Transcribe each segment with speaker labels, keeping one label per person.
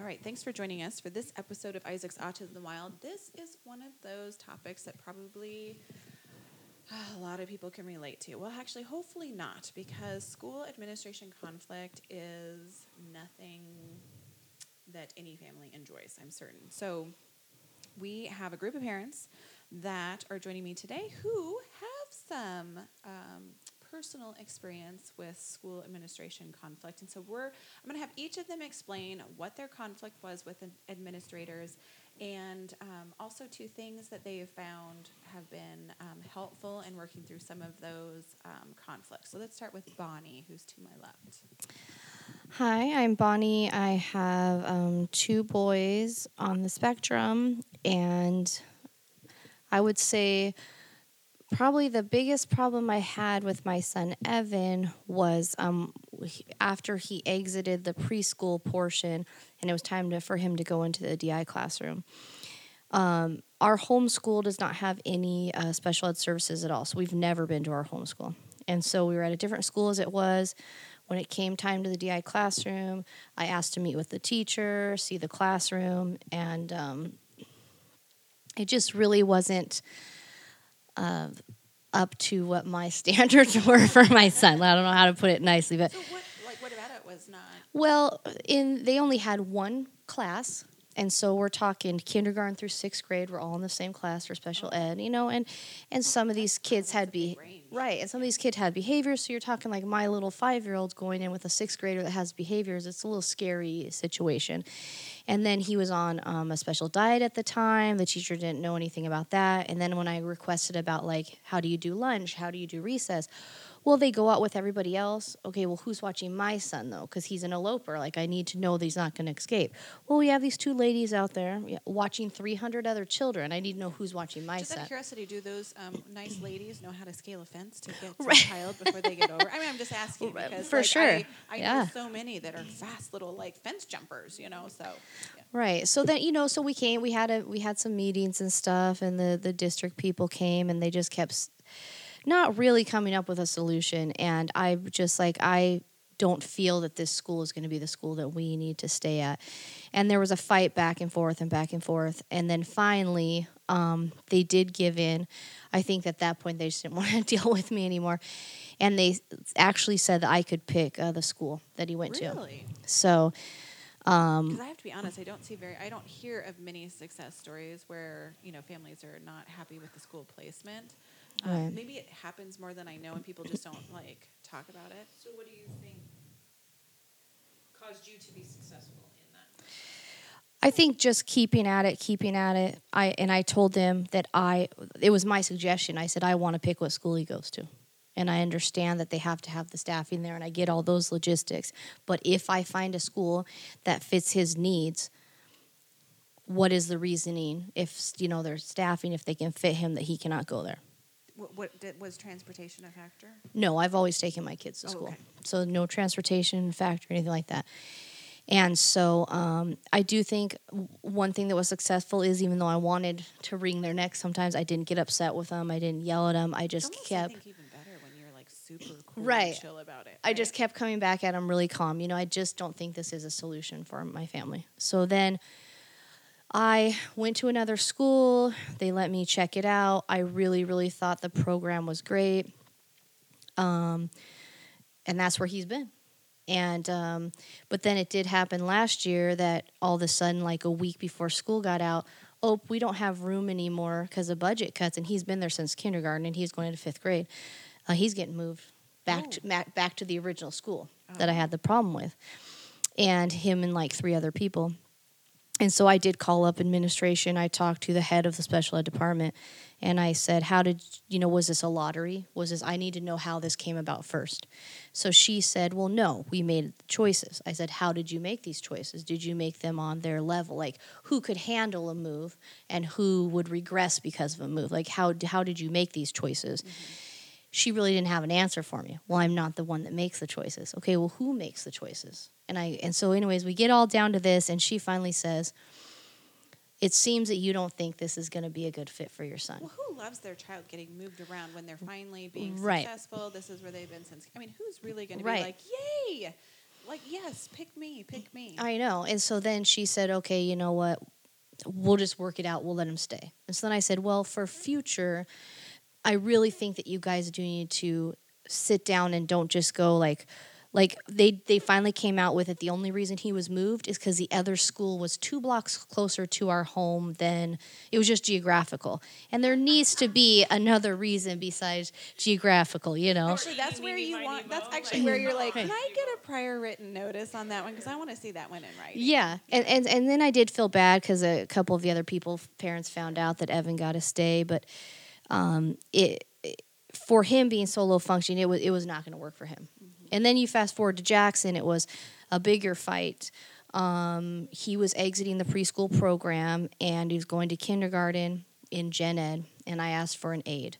Speaker 1: All right, thanks for joining us for this episode of Isaac's Autism the Wild. This is one of those topics that probably uh, a lot of people can relate to. Well, actually, hopefully not, because school administration conflict is nothing that any family enjoys, I'm certain. So, we have a group of parents that are joining me today who have some um, personal experience with school administration conflict. And so we're I'm going to have each of them explain what their conflict was with administrators and um, also two things that they have found have been um, helpful in working through some of those um, conflicts. So let's start with Bonnie, who's to my left.
Speaker 2: Hi, I'm Bonnie. I have um, two boys on the spectrum, and I would say probably the biggest problem I had with my son Evan was um, after he exited the preschool portion and it was time to, for him to go into the DI classroom. Um, our homeschool does not have any uh, special ed services at all, so we've never been to our homeschool. And so we were at a different school as it was. When it came time to the DI classroom, I asked to meet with the teacher, see the classroom, and um, it just really wasn't uh, up to what my standards were for my son. I don't know how to put it nicely, but
Speaker 1: so what, like, what about it was not?
Speaker 2: Well, in they only had one class, and so we're talking kindergarten through sixth grade. We're all in the same class for special ed, you know, and and some of these kids had be right, and some of these kids had behaviors. So you're talking like my little five year old's going in with a sixth grader that has behaviors. It's a little scary situation. And then he was on um, a special diet at the time. The teacher didn't know anything about that. And then when I requested about like how do you do lunch, how do you do recess, well, they go out with everybody else. Okay, well, who's watching my son though? Because he's an eloper. Like, I need to know that he's not going to escape. Well, we have these two ladies out there watching 300 other children. I need to know who's watching my
Speaker 1: Just
Speaker 2: son.
Speaker 1: Out of curiosity, do those um, nice ladies know how to scale a fence to get to right. a child before they get over? I mean, I'm just asking because
Speaker 2: for
Speaker 1: like,
Speaker 2: sure.
Speaker 1: I, I yeah. know so many that are fast little like fence jumpers, you know. So. Yeah.
Speaker 2: Right. So then you know, so we came. We had a we had some meetings and stuff, and the the district people came, and they just kept not really coming up with a solution. And I just like, I don't feel that this school is going to be the school that we need to stay at. And there was a fight back and forth and back and forth. And then finally, um, they did give in. I think at that point they just didn't want to deal with me anymore. And they actually said that I could pick uh, the school that he went
Speaker 1: really?
Speaker 2: to. So.
Speaker 1: Um, because um, I have to be honest, I don't see very, I don't hear of many success stories where you know families are not happy with the school placement. Um, right. Maybe it happens more than I know, and people just don't like talk about it.
Speaker 3: So, what do you think caused you to be successful in that?
Speaker 2: I think just keeping at it, keeping at it. I and I told them that I it was my suggestion. I said I want to pick what school he goes to. And I understand that they have to have the staffing there and I get all those logistics. But if I find a school that fits his needs, what is the reasoning if you know they're staffing if they can fit him that he cannot go there?
Speaker 1: What, what did, was transportation a factor?
Speaker 2: No, I've always taken my kids to oh, school, okay. so no transportation factor, anything like that. And so um, I do think one thing that was successful is even though I wanted to wring their necks, sometimes I didn't get upset with them. I didn't yell at them. I just kept.
Speaker 1: I even better when you're like super cool
Speaker 2: right.
Speaker 1: chill about it. Right?
Speaker 2: I just kept coming back at them really calm. You know, I just don't think this is a solution for my family. So then I went to another school. They let me check it out. I really, really thought the program was great. Um, and that's where he's been. And um, but then it did happen last year that all of a sudden, like a week before school got out, oh, we don't have room anymore because of budget cuts. And he's been there since kindergarten, and he's going into fifth grade. Uh, he's getting moved back oh. to back to the original school oh. that I had the problem with, and him and like three other people. And so I did call up administration. I talked to the head of the special ed department and I said, How did, you know, was this a lottery? Was this, I need to know how this came about first. So she said, Well, no, we made choices. I said, How did you make these choices? Did you make them on their level? Like, who could handle a move and who would regress because of a move? Like, how, how did you make these choices? Mm-hmm. She really didn't have an answer for me. Well, I'm not the one that makes the choices. Okay, well, who makes the choices? And I and so anyways, we get all down to this and she finally says, "It seems that you don't think this is going to be a good fit for your son."
Speaker 1: Well, who loves their child getting moved around when they're finally being
Speaker 2: Right.
Speaker 1: successful? This is where they've been since. I mean, who's really going to be like, yay? Like, yes, pick me, pick me.
Speaker 2: I know. And so then she said, okay, you know what? We'll just work it out. We'll let him stay. And so then I said, well, for future, I really think that you guys do need to sit down and don't just go like, like they they finally came out with it. The only reason he was moved is because the other school was two blocks closer to our home than it was just geographical. And there needs to be another reason besides geographical, you know.
Speaker 1: Actually, that's where you want. That's actually where you're like, can I get a prior written notice on that one? Because I want to see that one in writing.
Speaker 2: Yeah, and, and and then I did feel bad because a couple of the other people, parents, found out that Evan got to stay, but um, it, for him being so low functioning, it was it was not going to work for him. And then you fast forward to Jackson, it was a bigger fight. Um, he was exiting the preschool program and he was going to kindergarten in gen ed, and I asked for an aide.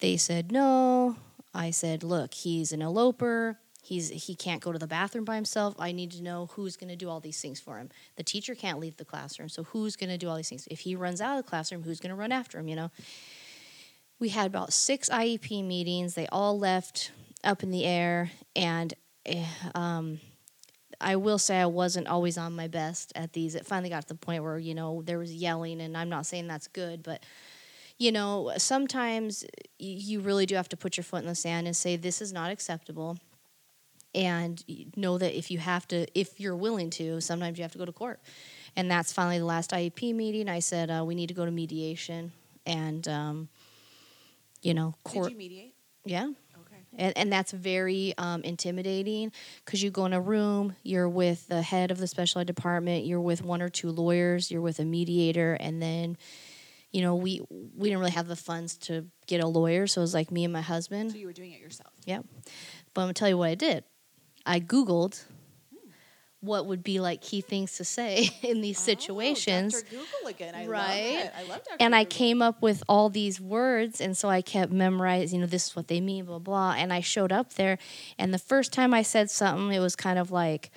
Speaker 2: They said no. I said, look, he's an eloper. He's he can't go to the bathroom by himself. I need to know who's going to do all these things for him. The teacher can't leave the classroom, so who's going to do all these things? If he runs out of the classroom, who's going to run after him? You know. We had about six IEP meetings. They all left up in the air, and eh, um, I will say I wasn't always on my best at these. It finally got to the point where you know there was yelling, and I'm not saying that's good, but you know sometimes you really do have to put your foot in the sand and say this is not acceptable and know that if you have to if you're willing to sometimes you have to go to court and that's finally the last iep meeting i said uh, we need to go to mediation and um, you know court
Speaker 1: Did you mediate?
Speaker 2: yeah
Speaker 1: Okay.
Speaker 2: and, and that's very um, intimidating because you go in a room you're with the head of the special ed department you're with one or two lawyers you're with a mediator and then you know we we didn't really have the funds to get a lawyer so it was like me and my husband
Speaker 1: So you were doing it yourself.
Speaker 2: Yep. But I'm gonna tell you what I did. I Googled what would be like key things to say in these situations.
Speaker 1: Oh, Dr. Google again. I
Speaker 2: Right.
Speaker 1: love it. I love Dr.
Speaker 2: and I came up with all these words, and so I kept memorizing, you know, this is what they mean, blah, blah. And I showed up there, and the first time I said something, it was kind of like,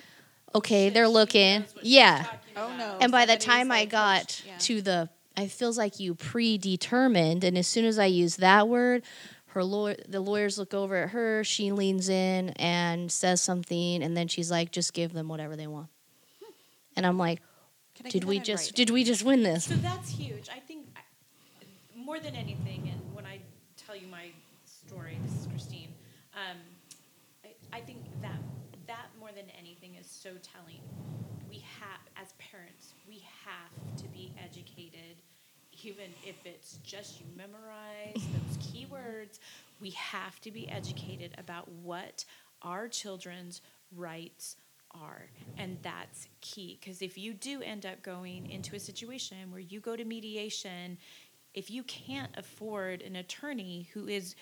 Speaker 2: okay, they're looking. Yeah.
Speaker 1: Oh no.
Speaker 2: And by the time I
Speaker 1: like,
Speaker 2: got
Speaker 1: yeah.
Speaker 2: to the, it feels like you predetermined, and as soon as I use that word, her lawyer, the lawyers look over at her. She leans in and says something, and then she's like, "Just give them whatever they want." And I'm like, "Did we just
Speaker 1: writing?
Speaker 2: did we just win this?"
Speaker 3: So that's huge. I think I- more than anything, and when I tell you my story, this is Christine. Um, I, I think that that more than anything is so telling. We have, as parents, we have to even if it's just you memorize those keywords. We have to be educated about what our children's rights are. And that's key. Because if you do end up going into a situation where you go to mediation, if you can't afford an attorney who is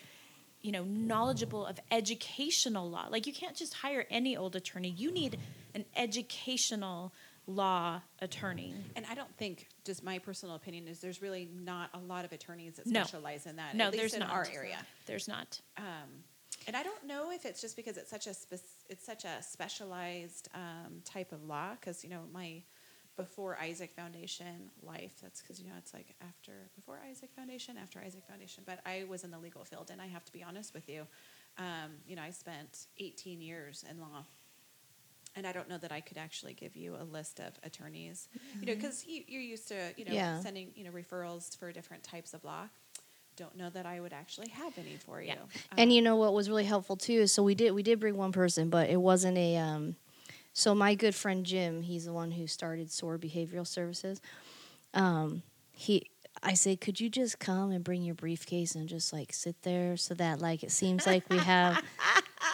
Speaker 3: you know knowledgeable of educational law like you can't just hire any old attorney you need an educational law attorney
Speaker 1: And I don't think, just my personal opinion is, there's really not a lot of attorneys that
Speaker 3: No.
Speaker 1: specialize in that.
Speaker 3: no
Speaker 1: at least
Speaker 3: there's
Speaker 1: in
Speaker 3: not
Speaker 1: our area.
Speaker 3: there's not
Speaker 1: Um, and I don't know if it's just because it's such a spec- it's such a specialized um, type of law. Because you know my before Isaac Foundation life. That's because you know it's like after before Isaac Foundation, after Isaac Foundation. But I was in the legal field, and I have to be honest with you. Um, you know, I spent 18 years in law. And I don't know that I could actually give you a list of attorneys, you know, because you, you're used to, you know,
Speaker 2: Yeah.
Speaker 1: sending, you know, referrals for different types of law. Don't know that I would actually have any for you.
Speaker 3: Yeah.
Speaker 2: And
Speaker 1: Um,
Speaker 2: you know what was really helpful too is so we did we did bring one person, but it wasn't a um so my good friend Jim, he's the one who started SOAR Behavioral Services. Um he I say, could you just come and bring your briefcase and just like sit there so that like it seems like we have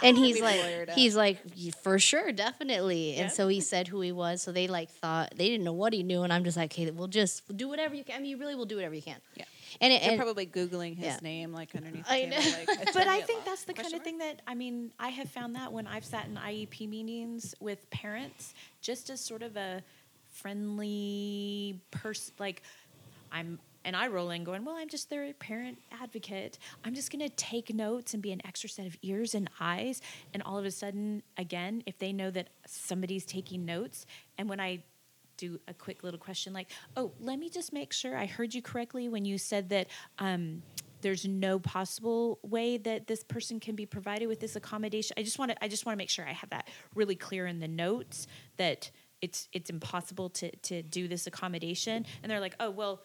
Speaker 2: and he's like he's like for sure definitely and
Speaker 3: Yeah.
Speaker 2: so he said who he was so they like thought they didn't know what he knew and i'm just like hey we'll just do whatever you can i mean you really will do whatever you can
Speaker 1: Yeah.
Speaker 2: and, it, and
Speaker 1: probably googling his
Speaker 2: Yeah.
Speaker 1: name like underneath.
Speaker 2: I
Speaker 1: the
Speaker 2: know.
Speaker 1: table, like,
Speaker 3: but I think that's the kind of thing that I mean I have found that when I've sat in IEP meetings with parents, just as sort of a friendly person, like I'm. And I roll in going, well, I'm just their parent advocate. I'm just going to take notes and be an extra set of ears and eyes. And all of a sudden, again, if they know that somebody's taking notes, and when I do a quick little question like, "Oh, let me just make sure I heard you correctly when you said that um, there's no possible way that this person can be provided with this accommodation." I just want to I just want to make sure I have that really clear in the notes that it's it's impossible to to do this accommodation. And they're like, "Oh, well."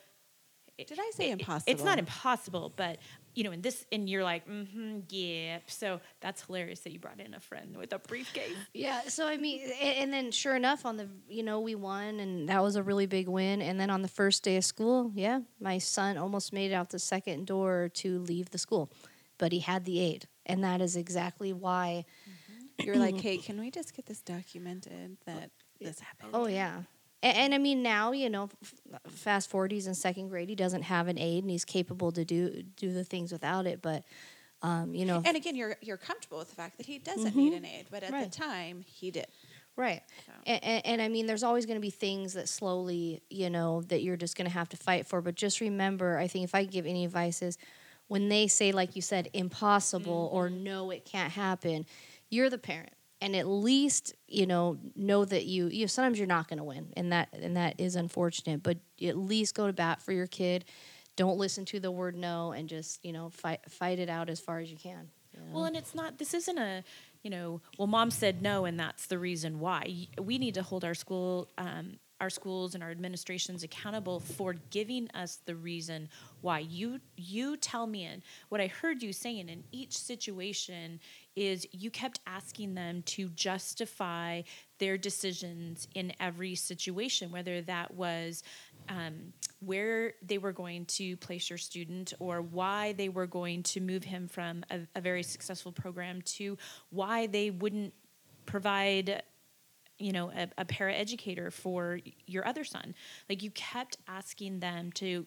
Speaker 3: It-
Speaker 1: Did I say
Speaker 3: it-
Speaker 1: impossible?
Speaker 3: It's not impossible, but you know, in this, and you're like, mm-hmm, yeah. So that's hilarious that you brought in a friend with a briefcase.
Speaker 2: yeah so i mean a- and then sure enough on the you know we won and that was a really big win and then on the first day of school yeah my son almost made it out the second door to leave the school but he had the aide and that is exactly why
Speaker 1: You're like, hey, can we just get this documented that this happened?
Speaker 2: Oh yeah, and, and I mean now you know, f- fast forward he's in second grade. He doesn't have an aide, and he's capable to do do the things without it. But um, you know,
Speaker 1: And again, you're you're comfortable with the fact that he doesn't need an aide, but at
Speaker 2: Right.
Speaker 1: the time he did.
Speaker 2: right?
Speaker 1: So.
Speaker 2: And, and, and I mean, there's always going to be things that slowly, you know, that you're just going to have to fight for. But just remember, I think if I give any advice is, when they say, like you said, impossible or no, it can't happen, you're the parent. And at least you know know that you you know, sometimes you're not going to win, and that and that is unfortunate. But at least go to bat for your kid. Don't listen to the word no, and just you know fight fight it out as far as you can. you know?
Speaker 3: Well, and it's not. This isn't a, you know. Well, mom said no, and that's the reason why. We need to hold our school, um, our schools, and our administrations accountable for giving us the reason why. You you tell me, and what I heard you saying in each situation is you kept asking them to justify their decisions in every situation, whether that was um, where they were going to place your student or why they were going to move him from a, a very successful program to why they wouldn't provide you know a, a para educator for your other son. Like you kept asking them to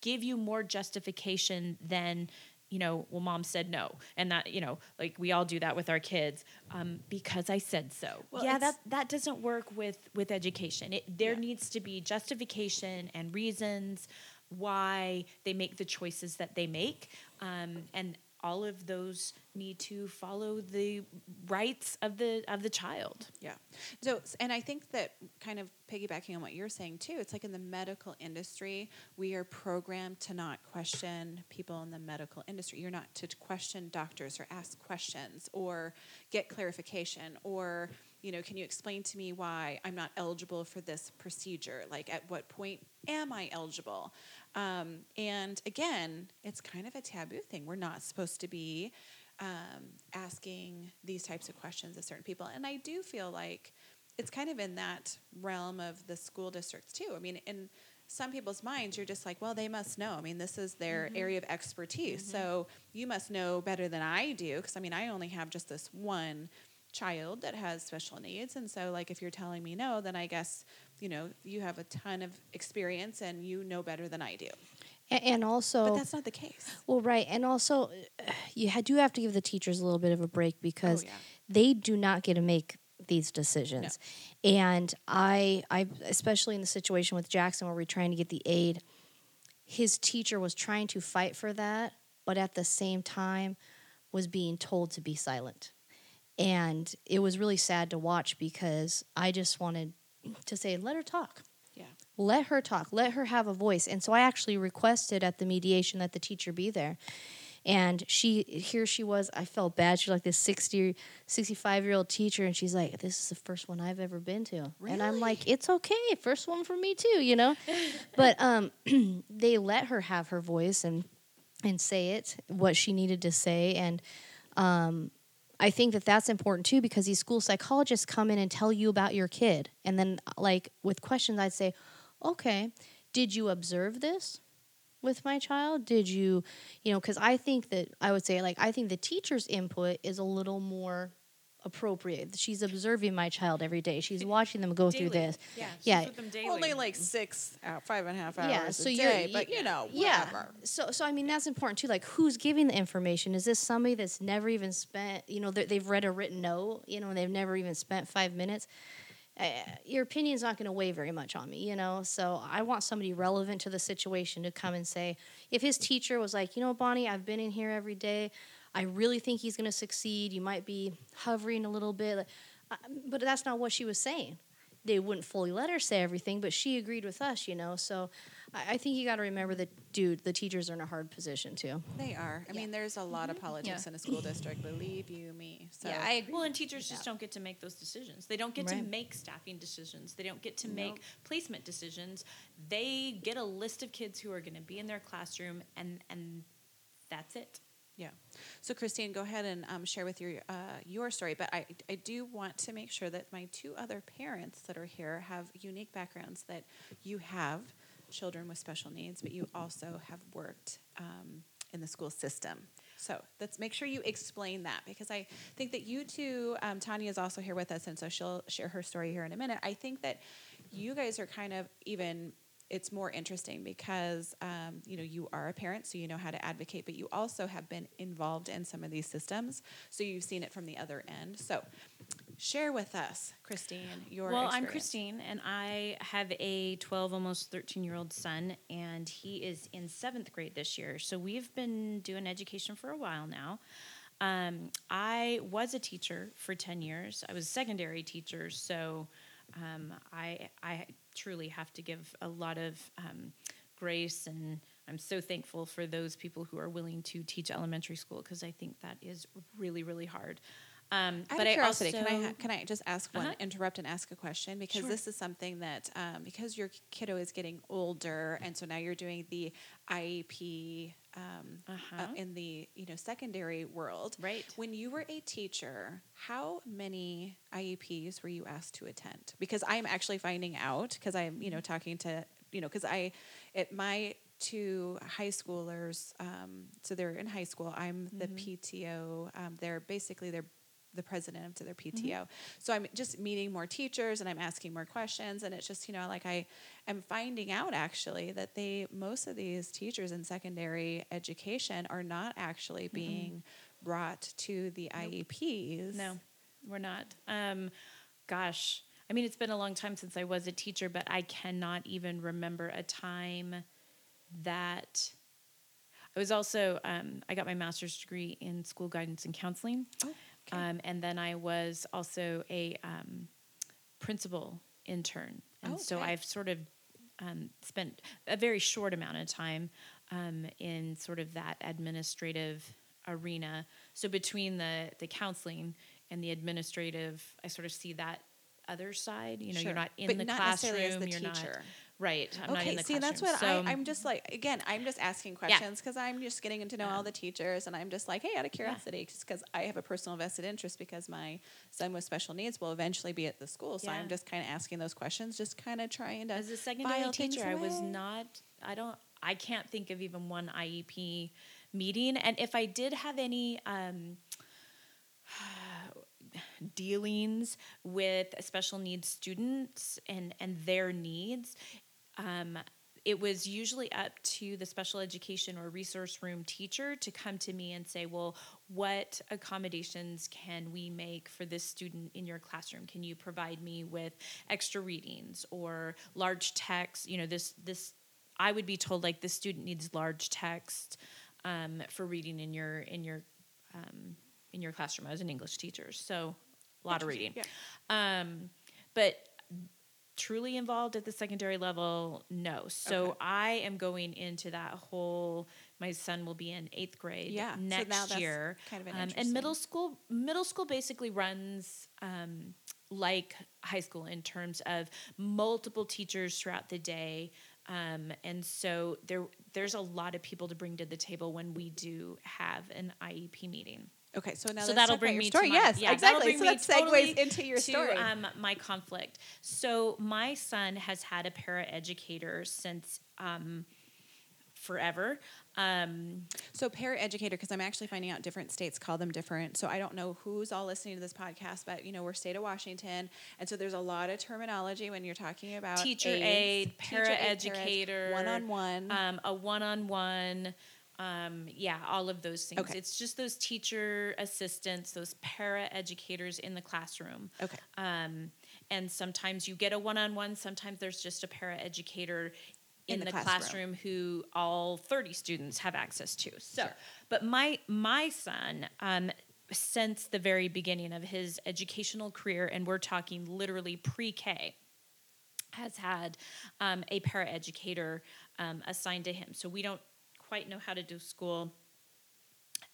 Speaker 3: give you more justification than you know well mom said no. And that you know like we all do that with our kids um, because i said so.
Speaker 1: Well,
Speaker 3: yeah that that doesn't work with with education. It, there
Speaker 1: Yeah.
Speaker 3: needs to be justification and reasons why they make the choices that they make um, and all of those need to follow the rights of the of the child
Speaker 1: Yeah. So, and I think that kind of piggybacking on what you're saying too, it's like in the medical industry, we are programmed to not question people in the medical industry. You're not to question doctors or ask questions or get clarification or, you know, can you explain to me why I'm not eligible for this procedure? Like, at what point am I eligible? Um, and again, it's kind of a taboo thing. We're not supposed to be um, asking these types of questions of certain people. And I do feel like it's kind of in that realm of the school districts too. I mean, in some people's minds, you're just like, well, they must know. I mean, this is their area of expertise. So you must know better than I do. Because I mean, I only have just this one child that has special needs. And so, like, if you're telling me no, then I guess, you know, you have a ton of experience and you know better than I do.
Speaker 2: And also,
Speaker 1: But that's not the case.
Speaker 2: Well, right, and also you do have to give the teachers a little bit of a break because oh,
Speaker 1: yeah.
Speaker 2: they do not get to make these decisions. And I, I, especially in the situation with Jackson where we're trying to get the aide, his teacher was trying to fight for that, but at the same time was being told to be silent. And it was really sad to watch because I just wanted to say, let her talk.
Speaker 1: Yeah.
Speaker 2: let her talk. Let her have a voice. And so i actually requested at the mediation that the teacher be there. And she here she was i felt bad. She's like this 60 65 year old teacher and she's like this is the first one i've ever been to. And i'm like it's okay. First one for me too you know? But um they let her have her voice and and say it what she needed to say. And um I think that that's important too because these school psychologists come in and tell you about your kid. And then, like, with questions, I'd say, okay, did you observe this? with my child? Did you, you know, because I think that I would say, like, I think the teacher's input is a little more appropriate. She's observing my child every day. She's watching them go through this.
Speaker 3: Yeah. she's
Speaker 2: Yeah.
Speaker 3: with them daily.
Speaker 1: Only like six, out, five and a half hours
Speaker 2: Yeah,
Speaker 1: a
Speaker 2: so you're-
Speaker 1: day, but you know,
Speaker 2: Yeah. So, so I mean, that's important too. Like, who's giving the information? Is this somebody that's never even spent, you know, they- they've read a written note, you know, and they've never even spent five minutes? Uh, your opinion's not going to weigh very much on me, you know. So I want somebody relevant to the situation to come and say, if his teacher was like, you know, Bonnie, I've been in here every day. I really think he's going to succeed. You might be hovering a little bit, uh, but that's not what she was saying they wouldn't fully let her say everything, but she agreed with us, you know. So I, I think you got to remember that, dude, the teachers are in a hard position too.
Speaker 1: They are. I mean, there's a lot of politics
Speaker 4: Yeah.
Speaker 1: in a school district. Believe you me. So
Speaker 4: yeah, I agree.
Speaker 3: Well, and teachers just don't get to make those decisions. They don't get to make staffing decisions. They don't get to make placement decisions. They get a list of kids who are going to be in their classroom, and and that's it.
Speaker 1: Yeah. So Christine, go ahead and um, share with your uh, your story. But I I do want to make sure that my two other parents that are here have unique backgrounds. That you have children with special needs, but you also have worked um, in the school system. So let's make sure you explain that because I think that you two, um, Tanya is also here with us, and so she'll share her story here in a minute. I think that you guys are kind of even it's more interesting because um, you know you are a parent so you know how to advocate but you also have been involved in some of these systems so you've seen it from the other end so share with us christine your
Speaker 3: well, I'm. Christine, and I have a 12, almost 13 year old son, and he is in seventh grade this year. So we've been doing education for a while now. Um, I was a teacher for 10 years. I was a secondary teacher, so um, I, I truly have to give a lot of um, grace, and I'm so thankful for those people who are willing to teach elementary school because I think that is really, really hard. Um, but I also,
Speaker 1: can I ha- can I just ask one,
Speaker 3: Uh-huh.
Speaker 1: interrupt and ask a question because
Speaker 3: Sure.
Speaker 1: this is something that um, because your kiddo is getting older, and so now you're doing the IEP um, uh,
Speaker 3: Uh-huh.
Speaker 1: in the you know secondary world.
Speaker 3: Right.
Speaker 1: When you were a teacher, how many IEPs were you asked to attend? Because I'm actually finding out because I'm you know talking to you know because I at my two high schoolers, um, so they're in high school. I'm the PTO. Um, they're basically they're the president of their PTO. So I'm just meeting more teachers and I'm asking more questions and it's just, you know, like I am finding out actually that they most of these teachers in secondary education are not actually being brought to the IEPs.
Speaker 3: No, we're not. Um, gosh, I mean, it's been a long time since I was a teacher, but I cannot even remember a time that. I was also um, I got my master's degree in school guidance and counseling,
Speaker 1: Oh, okay.
Speaker 3: um, and then I was also a um, principal intern, and
Speaker 1: Oh,
Speaker 3: so. I've sort of um, spent a very short amount of time um, in sort of that administrative arena. So between the the counseling and the administrative, I sort of see that other side. You know,
Speaker 1: Sure.
Speaker 3: you're not in
Speaker 1: But
Speaker 3: the
Speaker 1: not
Speaker 3: classroom.
Speaker 1: the
Speaker 3: you're
Speaker 1: teacher.
Speaker 3: not right. I'm not
Speaker 1: okay,
Speaker 3: in the
Speaker 1: see, that's what
Speaker 3: So-
Speaker 1: I, I'm just like, again, I'm just asking questions because I'm just getting to know all the teachers and I'm just like, hey, out of curiosity, just because I have a personal vested interest because my son with special needs will eventually be at the school. So I'm just kind of asking those questions, just kind of trying to.
Speaker 3: As a secondary teacher, I was not. I don't. I can't think of even one IEP meeting. And if I did have any um, dealings with special needs students and and their needs, um, it was usually up to the special education or resource room teacher to come to me and say, "Well, what accommodations can we make for this student in your classroom? Can you provide me with extra readings or large text? You know, this this I would be told like this student needs large text um, for reading in your in your um, in your classroom. I was an English teacher, so a lot of reading.
Speaker 1: Yeah.
Speaker 3: Um, but truly involved at the secondary level, no. So
Speaker 1: Okay.
Speaker 3: I am going into that whole. My son will be in eighth grade
Speaker 1: Yeah, so
Speaker 3: next
Speaker 1: that's
Speaker 3: year.
Speaker 1: kind of an
Speaker 3: um, and middle school, middle school basically runs um, like high school in terms of multiple teachers throughout the day. Um, and so there, there's a lot of people to bring to the table when we do have an IEP meeting
Speaker 1: Okay, so now
Speaker 3: so that'll bring me
Speaker 1: story.
Speaker 3: to my,
Speaker 1: yes,
Speaker 3: yeah,
Speaker 1: exactly. So that segues
Speaker 3: totally
Speaker 1: into your
Speaker 3: to,
Speaker 1: story.
Speaker 3: Um, my conflict. So my son has had a paraeducator since um, forever. Um,
Speaker 1: So paraeducator, because I'm actually finding out different states call them different. So I don't know who's all listening to this podcast, but you know we're state of Washington, and so there's a lot of terminology when you're talking about
Speaker 3: teacher
Speaker 1: aides, aide,
Speaker 3: paraeducator,
Speaker 1: one on one.
Speaker 3: um, a one-on-one. Um, yeah, all of those things.
Speaker 1: Okay.
Speaker 3: It's just those teacher assistants, those para educators in the classroom.
Speaker 1: Okay.
Speaker 3: Um, and sometimes you get a one-on-one. Sometimes there's just a para educator in,
Speaker 1: In
Speaker 3: the,
Speaker 1: the
Speaker 3: classroom.
Speaker 1: classroom.
Speaker 3: who all 30 students have access to. So,
Speaker 1: Sure.
Speaker 3: but my my son, um, since the very beginning of his educational career, and we're talking literally pre-K, has had um, a paraeducator um, assigned to him. So we don't quite know how to do school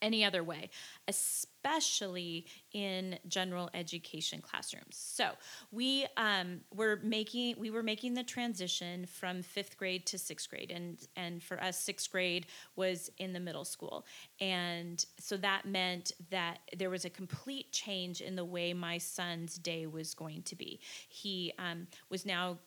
Speaker 3: any other way, especially in general education classrooms. So we um, were making we were making the transition from fifth grade to sixth grade, and and for us sixth grade was in the middle school, and so that meant that there was a complete change in the way my son's day was going to be. He um, was now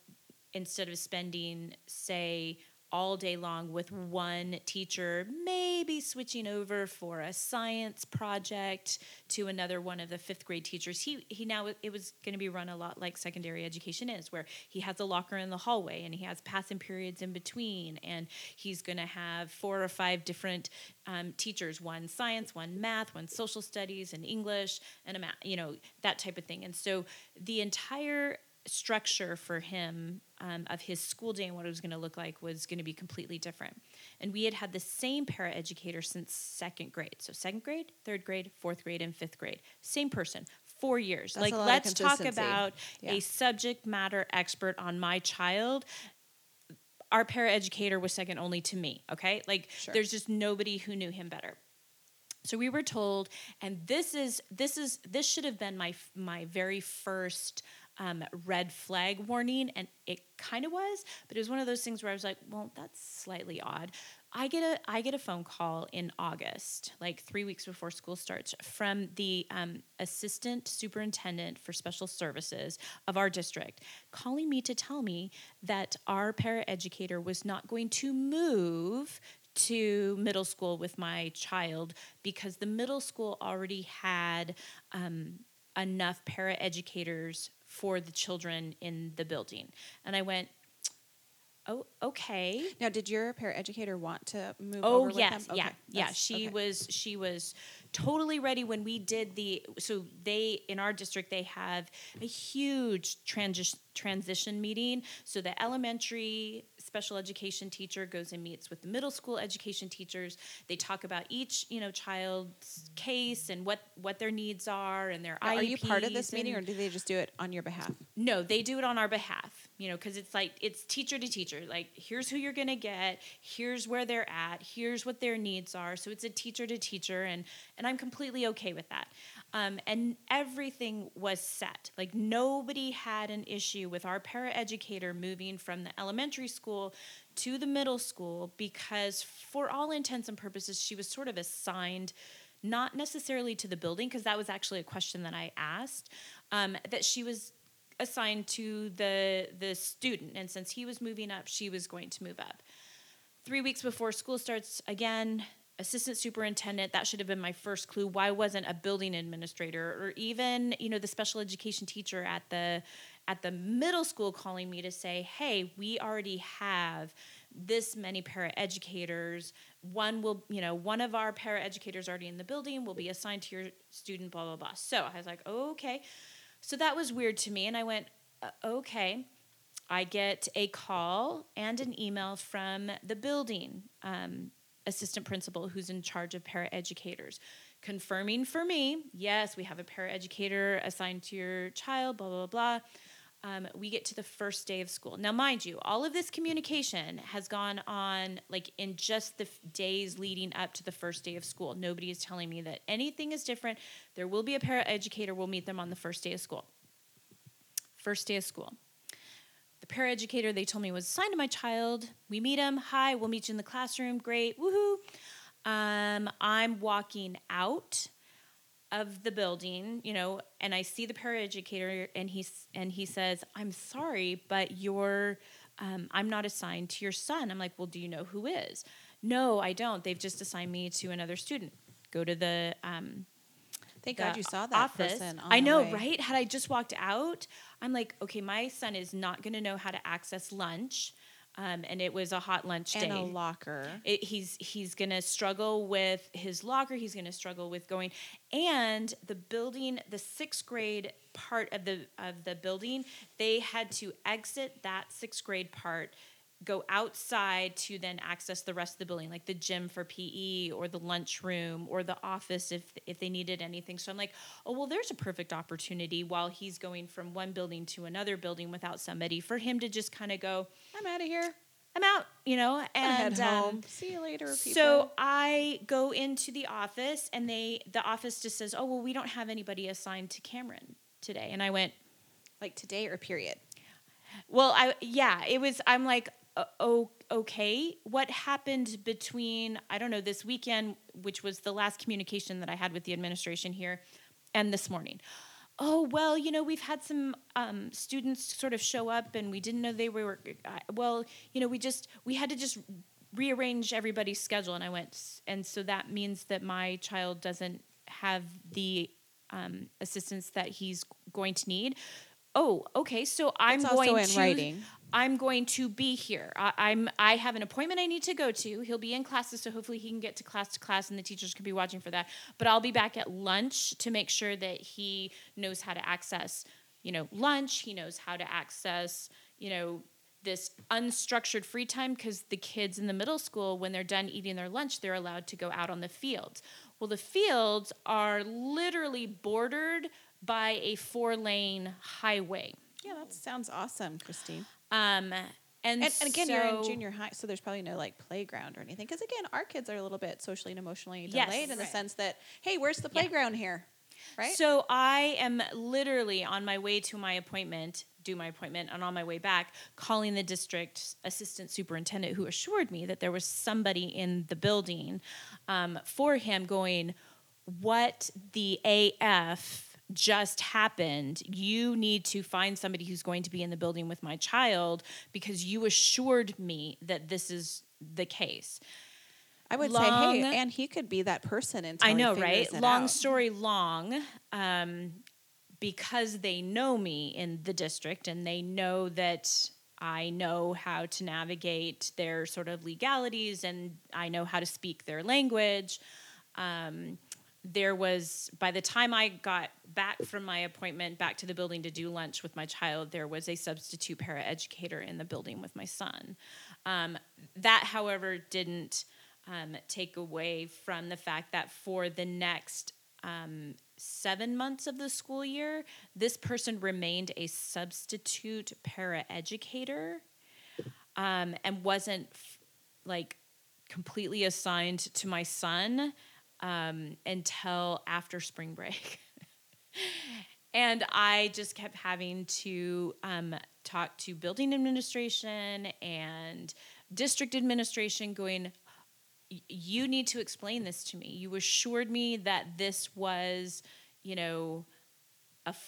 Speaker 3: instead of spending say all day long with one teacher, maybe switching over for a science project to another one of the fifth grade teachers. He he now it was going to be run a lot like secondary education is, where he has a locker in the hallway and he has passing periods in between, and he's going to have four or five different um, teachers: one science, one math, one social studies, and English, and a math, you know that type of thing. And so the entire structure for him um, of his school day and what it was going to look like was going to be completely different. And we had had the same paraeducator since second grade. So second grade, third grade, fourth grade, and fifth grade. Same person, four years.
Speaker 1: That's
Speaker 3: like let's talk about
Speaker 1: Yeah.
Speaker 3: a subject matter expert on my child. Our paraeducator was second only to me. Okay, like
Speaker 1: Sure.
Speaker 3: there's just nobody who knew him better. So we were told, and this is this is this should have been my my very first um, red flag warning, and it kind of was, but it was one of those things where I was like, well, that's slightly odd. I get a I get a phone call in August, like three weeks before school starts, from the um, assistant superintendent for special services of our district, calling me to tell me that our paraeducator was not going to move to middle school with my child because the middle school already had um, enough paraeducators for the children in the building. And I went, oh, okay.
Speaker 1: now, did your paraeducator want to move
Speaker 3: Oh yes, yeah,
Speaker 1: Okay,
Speaker 3: yeah.
Speaker 1: that's-
Speaker 3: She
Speaker 1: okay.
Speaker 3: was she was totally ready when we did the. So they in our district they have a huge transition transition meeting. So the elementary special education teacher goes and meets with the middle school education teachers. They talk about each you know child's case and what what their needs are and their
Speaker 1: Now, are you part of this meeting, or do they just do it on your behalf?
Speaker 3: no, they do it on our behalf, you know, because it's like it's teacher to teacher. Like, here's who you're gonna get, here's where they're at, here's what their needs are. So it's a teacher to teacher, and and I'm completely okay with that. Um, and everything was set. Like nobody had an issue with our paraeducator moving from the elementary school to the middle school because, for all intents and purposes, she was sort of assigned not necessarily to the building because that was actually a question that I asked um, that she was assigned to the the student. And since he was moving up she was going to move up. Three weeks before school starts again assistant superintendent that should have been my first clue. Why wasn't a building administrator or even you know the special education teacher at the at the middle school calling me to say hey we already have this many paraeducators. One will you know one of our paraeducators already in the building will be assigned to your student blah blah blah. So i was like okay so that was weird to me and i went uh, okay I get a call and an email from the building um, assistant principal who's in charge of paraeducators, confirming for me, yes, we have a paraeducator assigned to your child, blah, blah, blah. Um, we get to the first day of school. Now, mind you, all of this communication has gone on like in just the f- days leading up to the first day of school. Nobody is telling me that anything is different. There will be a paraeducator. We'll meet them on the first day of school. First day of school the paraeducator they told me was assigned to my child. We meet him. Hi, we'll meet you in the classroom. Great, woohoo! Um, I'm walking out of the building, you know, and I see the paraeducator, and he's and he says, "I'm sorry, but you're, um, I'm not assigned to your son." I'm like, "Well, do you know who is?" No, I don't. They've just assigned me to another student. Go to the um,
Speaker 1: Thank God you saw that
Speaker 3: office.
Speaker 1: person. On
Speaker 3: I know, right? Had I just walked out, I'm like, okay, my son is not going to know how to access lunch, um, and it was a hot lunch day.
Speaker 1: And a locker.
Speaker 3: It, he's he's gonna struggle with his locker. He's gonna struggle with going, and the building, the sixth grade part of the of the building, they had to exit that sixth grade part, go outside to then access the rest of the building, like the gym for PE or the lunchroom or the office if if they needed anything. So I'm like, oh well, there's a perfect opportunity while he's going from one building to another building without somebody for him to just kind of go,
Speaker 1: I'm out of here.
Speaker 3: I'm out, you know, and um.
Speaker 1: See you later, people.
Speaker 3: so I go into the office and they the office just says, "Oh, well, we don't have anybody assigned to Cameron today." And I went,
Speaker 1: like today or period.
Speaker 3: "Well, I yeah, it was I'm like, "Uh, "Oh, okay. What happened between I don't know this weekend, which was the last communication that I had with the administration here and this morning?" Oh well, you know we've had some um, students sort of show up, and we didn't know they were. Uh, well, you know we just we had to just rearrange everybody's schedule, and I went, and so that means that my child doesn't have the um, assistance that he's going to need. Oh, okay. So I'm
Speaker 1: It's
Speaker 3: going
Speaker 1: in
Speaker 3: to
Speaker 1: writing.
Speaker 3: I'm going to be here. I, I'm I have an appointment I need to go to. He'll be in classes, so hopefully he can get to class to class, and the teachers can be watching for that. But I'll be back at lunch to make sure that he knows how to access, you know, lunch. He knows how to access, you know, this unstructured free time because the kids in the middle school, when they're done eating their lunch, they're allowed to go out on the fields. Well, the fields are literally bordered by a four lane highway.
Speaker 1: Yeah, that sounds awesome, Christine.
Speaker 3: Um, and,
Speaker 1: And, and again, you're in junior high, so there's probably no like playground or anything. Because again, our kids are a little bit socially and emotionally
Speaker 3: Yes.
Speaker 1: delayed in the sense that, hey, where's the
Speaker 3: Yeah.
Speaker 1: playground here? Right?
Speaker 3: So I am literally on my way to my appointment, do my appointment, and on my way back, calling the district assistant superintendent who assured me that there was somebody in the building um, for him going, What the AF just happened? You need to find somebody who's going to be in the building with my child because you assured me that this is the case.
Speaker 1: I would
Speaker 3: long-
Speaker 1: say, hey, and he could be that person until
Speaker 3: I know, right? Long
Speaker 1: out.
Speaker 3: story long, um, because they know me in the district and they know that I know how to navigate their sort of legalities and I know how to speak their language. Um, there was, by the time I got back from my appointment back to the building to do lunch with my child, there was a substitute paraeducator in the building with my son. Um, that, however, didn't um, take away from the fact that for the next um, seven months of the school year, this person remained a substitute paraeducator um, and wasn't f- like completely assigned to my son um, until after spring break. and I just kept having to um, talk to building administration and district administration, going, You need to explain this to me. You assured me that this was, you know,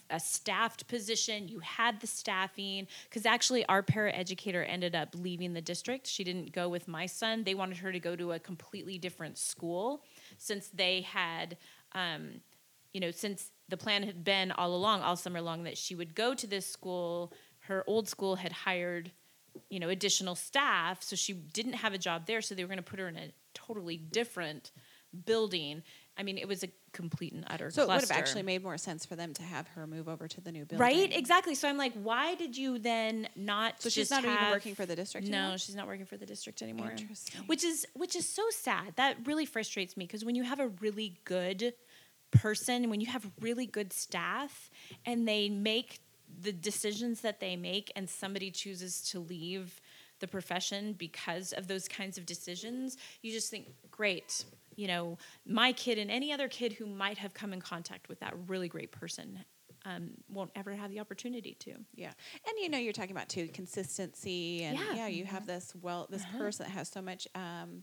Speaker 3: a staffed position. You had the staffing because actually our paraeducator ended up leaving the district. She didn't go with my son. They wanted her to go to a completely different school since they had, um, you know, since the plan had been all along, all summer long, that she would go to this school. Her old school had hired, you know, additional staff, so she didn't have a job there. So they were going to put her in a totally different building. I mean, it was a complete and utter
Speaker 1: So it would have actually made more sense for them to have her move over to the new building.
Speaker 3: Right, exactly. So I'm like, why did you then not?
Speaker 1: So she's not even working for the district
Speaker 3: No,
Speaker 1: anymore?
Speaker 3: she's not working for the district anymore.
Speaker 1: Interesting.
Speaker 3: Which is which is so sad. That really frustrates me because when you have a really good person, when you have really good staff, and they make the decisions that they make, and somebody chooses to leave the profession because of those kinds of decisions, you just think, great. You know, my kid and any other kid who might have come in contact with that really great person um, won't ever have the opportunity to.
Speaker 1: Yeah, and you know you're talking about too consistency, and
Speaker 3: Yeah.
Speaker 1: yeah, you have this well, this
Speaker 3: Uh-huh.
Speaker 1: person that has so much um,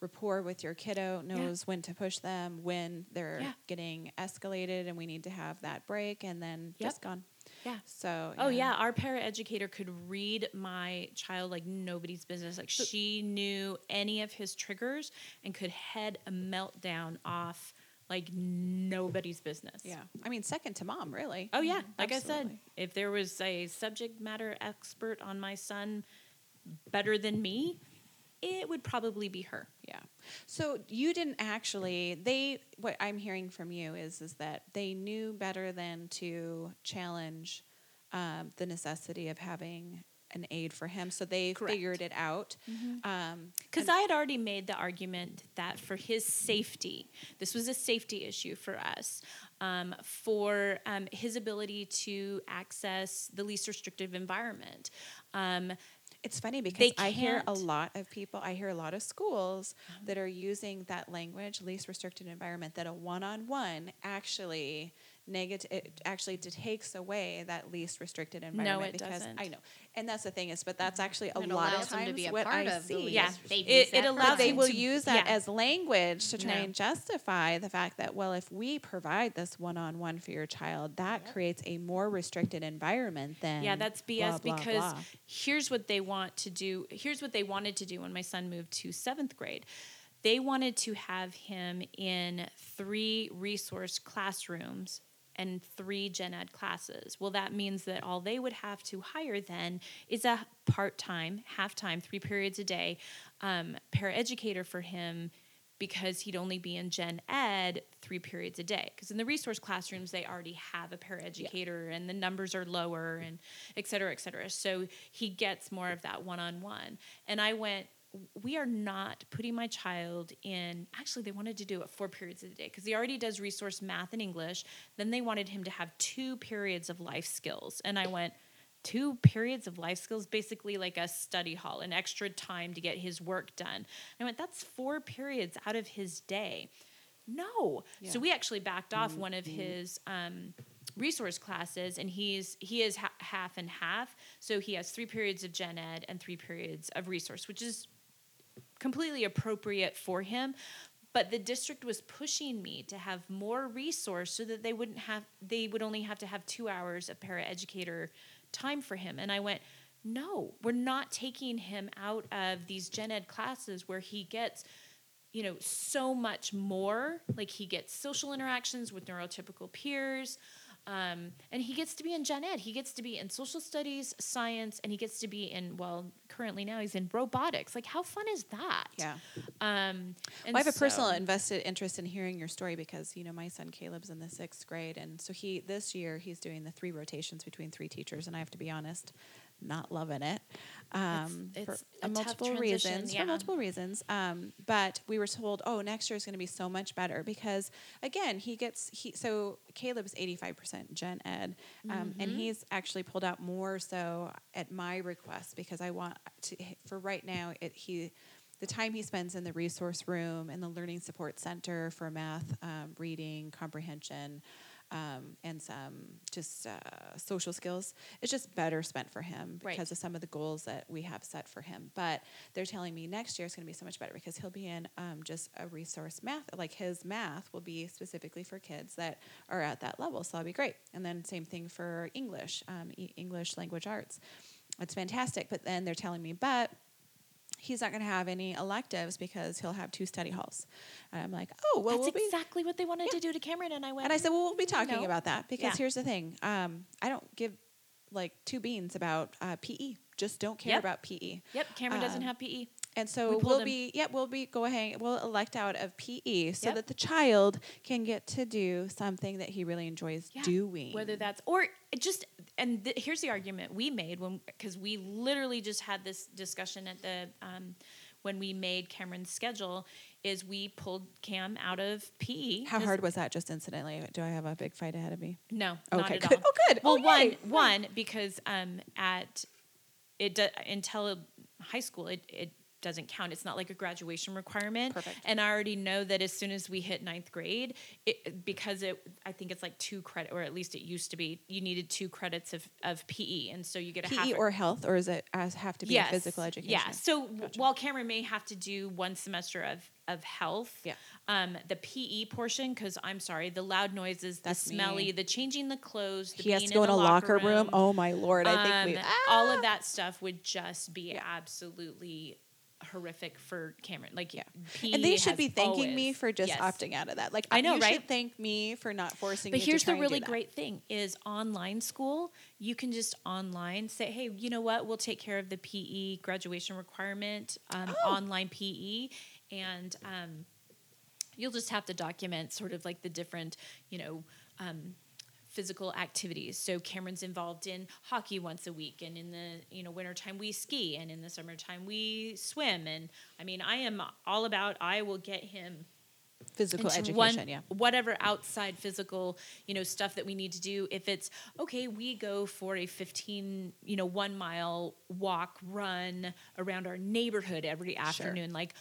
Speaker 1: rapport with your kiddo, knows when to push them, when they're
Speaker 3: Yeah.
Speaker 1: getting escalated, and we need to have that break, and then
Speaker 3: Yep.
Speaker 1: just gone.
Speaker 3: Yeah.
Speaker 1: So.
Speaker 3: Oh yeah, our paraeducator could read my child like nobody's business. Like she knew any of his triggers and could head a meltdown off like nobody's business.
Speaker 1: Yeah. I mean, second to mom, really.
Speaker 3: Oh yeah, mm-hmm. like I said, if there was a subject matter expert on my son better than me, it would probably be her.
Speaker 1: Yeah. So you didn't actually they what I'm hearing from you is is that they knew better than to challenge um, the necessity of having an aide for him. So they
Speaker 3: Correct.
Speaker 1: figured it out. Um,
Speaker 3: Because I had already made the argument that for his safety, this was a safety issue for us, um, for um, his ability to access the least restrictive environment. Um,
Speaker 1: It's funny because I hear a lot of people, I hear a lot of schools that are using that language, least restricted environment, that a one on one actually negative it actually t- takes away that least restricted environment
Speaker 3: it
Speaker 1: because
Speaker 3: doesn't.
Speaker 1: I know. And that's the thing is but that's actually a
Speaker 2: It
Speaker 1: lot of
Speaker 2: them to be a
Speaker 1: what
Speaker 2: part
Speaker 1: I
Speaker 2: of
Speaker 1: see.
Speaker 2: least
Speaker 3: Yeah.
Speaker 2: They
Speaker 3: It-
Speaker 2: use
Speaker 3: it
Speaker 2: that
Speaker 3: allows
Speaker 1: But they will use that
Speaker 3: yeah.
Speaker 1: as language to try
Speaker 3: No.
Speaker 1: and justify the fact that well if we provide this one-on-one for your child that creates a more restricted environment than
Speaker 3: Yeah, that's
Speaker 1: blah,
Speaker 3: BS
Speaker 1: blah,
Speaker 3: because
Speaker 1: blah.
Speaker 3: here's what they want to do. Here's what they wanted to do when my son moved to seventh grade. They wanted to have him in three resource classrooms and three gen ed classes. Well, that means that all they would have to hire then is a part time, half time, three periods a day um, paraeducator for him because he'd only be in gen ed three periods a day. Because in the resource classrooms they already have a paraeducator and the numbers are lower and et cetera et cetera. So he gets more of that one-on-one. And i went we are not putting my child in actually they wanted to do it four periods of the day because he already does resource math and english then they wanted him to have two periods of life skills and i went two periods of life skills, basically like a study hall, an extra time to get his work done. I went, that's four periods out of his day. No.
Speaker 1: Yeah.
Speaker 3: So we actually backed off one of his um, resource classes, and he's he is ha- half and half. So he has three periods of gen ed and three periods of resource, which is completely appropriate for him but the district was pushing me to have more resource so that they wouldn't have they would only have to have two hours of paraeducator time for him. And i went no we're not taking him out of these gen ed classes where he gets you know so much more. Like he gets social interactions with neurotypical peers um, and he gets to be in gen ed. He gets to be in social studies science and he gets to be in well currently now he's in robotics. Like how fun is that?
Speaker 1: Yeah.
Speaker 3: um,
Speaker 1: Well, I have a personal invested interest in hearing your story because you know my son Caleb's in the sixth grade, and so he this year he's doing the three rotations between three teachers, and I have to be honest, not loving it um,
Speaker 3: it's
Speaker 1: for
Speaker 3: a
Speaker 1: multiple reasons.
Speaker 3: yeah.
Speaker 1: For multiple reasons, um, but we were told, oh, next year is going to be so much better because again he gets he so Caleb's eighty five percent gen ed, um,
Speaker 3: Mm-hmm.
Speaker 1: and he's actually pulled out more so at my request because I want to for right now it he the time he spends in the resource room and the learning support center for math, um, reading, comprehension, um, and some just uh, social skills is just better spent for him
Speaker 3: Right.
Speaker 1: because of some of the goals that we have set for him. But they're telling me next year is going to be so much better because he'll be in um, just a resource math. Like his math will be specifically for kids that are at that level. So that'll be great. And then same thing for English, um, e- English language arts. It's fantastic. But then they're telling me, but he's not going to have any electives because he'll have two study halls. And I'm like, oh, well,
Speaker 3: That's
Speaker 1: we'll be.
Speaker 3: exactly what they wanted
Speaker 1: Yeah.
Speaker 3: to do to Cameron, and I went.
Speaker 1: And I said, well, we'll be talking
Speaker 3: No.
Speaker 1: about that because
Speaker 3: Yeah.
Speaker 1: here's the thing. Um, I don't give like two beans about uh, PE. Just don't care
Speaker 3: Yep.
Speaker 1: about PE.
Speaker 3: "Yep, Cameron doesn't
Speaker 1: um,
Speaker 3: have E." PE."
Speaker 1: And so
Speaker 3: we
Speaker 1: we'll
Speaker 3: him.
Speaker 1: be, yeah, we'll be going, we'll elect out of PE so
Speaker 3: Yep.
Speaker 1: that the child can get to do something that he really enjoys
Speaker 3: Yeah.
Speaker 1: doing.
Speaker 3: Whether that's or it just and th- here's the argument we made when because we literally just had this discussion at the um, when we made Cameron's schedule is we pulled Cam out of PE.
Speaker 1: How hard was that? Just incidentally, do I have a big fight ahead of me?
Speaker 3: No, not
Speaker 1: Okay,
Speaker 3: at
Speaker 1: good.
Speaker 3: all.
Speaker 1: Oh, good.
Speaker 3: Well,
Speaker 1: Oh,
Speaker 3: one,
Speaker 1: yay.
Speaker 3: one because um, at it do, until high school, it, it doesn't count. It's not like a graduation requirement.
Speaker 1: Perfect.
Speaker 3: And I already know that as soon as we hit ninth grade, it, because it, I think it's like two credit, or at least it used to be, you needed two credits of, of PE, and so you get a half
Speaker 1: PE
Speaker 3: a-
Speaker 1: or health, or is it as have to be a physical education?
Speaker 3: yeah. So
Speaker 1: Gotcha.
Speaker 3: while Cameron may have to do one semester of of health,
Speaker 1: Yeah.
Speaker 3: um, the PE portion, because I'm sorry, the loud noises,
Speaker 1: That's
Speaker 3: the
Speaker 1: me.
Speaker 3: smelly, the changing the clothes, the
Speaker 1: he has to go in
Speaker 3: the
Speaker 1: a locker room.
Speaker 3: room.
Speaker 1: Oh my lord! I think we
Speaker 3: um,
Speaker 1: ah!
Speaker 3: all of that stuff would just be
Speaker 1: Yeah.
Speaker 3: absolutely horrific for Cameron. Like,
Speaker 1: Yeah. And they should be thanking me for just
Speaker 3: yes.
Speaker 1: opting out of that. Like
Speaker 3: I know,
Speaker 1: you
Speaker 3: right?
Speaker 1: Should thank me for not forcing.
Speaker 3: But here's the really great thing is online school, you can just online say, hey, you know what, we'll take care of the PE graduation requirement, um,
Speaker 1: Oh.
Speaker 3: online PE, and um, you'll just have to document sort of like the different, you know, um, physical activities. So Cameron's involved in hockey once a week, and in the you know wintertime we ski, and in the summertime we swim. And I mean, I am all about. I will get him
Speaker 1: Physical education.
Speaker 3: one-
Speaker 1: yeah.
Speaker 3: whatever outside physical you know stuff that we need to do if it's okay we go for a 15 you know one mile walk run around our neighborhood every afternoon like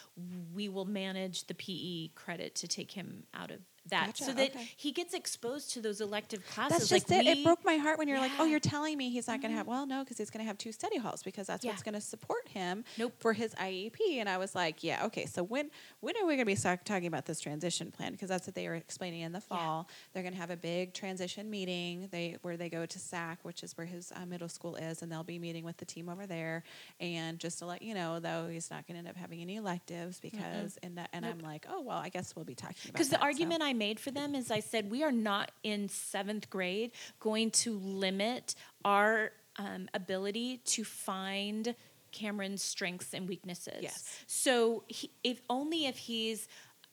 Speaker 3: we will manage the pe credit to take him out of that
Speaker 1: Gotcha,
Speaker 3: so that
Speaker 1: okay.
Speaker 3: he gets exposed to those elective classes
Speaker 1: That's just
Speaker 3: like
Speaker 1: it. it broke my heart when you're like, "Oh, you're telling me he's not going to have." Well, no, because he's going to have two study halls because that's
Speaker 3: Yeah.
Speaker 1: what's going to support him
Speaker 3: Nope.
Speaker 1: for his IEP. And I was like, "Yeah, okay. So when when are we going to be talking about this transition plan? Because that's what they were explaining in the
Speaker 3: Yeah.
Speaker 1: fall. They're going to have a big transition meeting. They where they go to SAC, which is where his uh, middle school is, and they'll be meeting with the team over there. And just to let you know, though, he's not going to end up having any electives because and that, and
Speaker 3: Nope.
Speaker 1: I'm like, "Oh well, I guess we'll be talking about."
Speaker 3: Because the
Speaker 1: that, so.
Speaker 3: argument I made for them is I said, we are not in seventh grade going to limit our um, ability to find Cameron's strengths and weaknesses.
Speaker 1: Yes.
Speaker 3: So he, if only if he's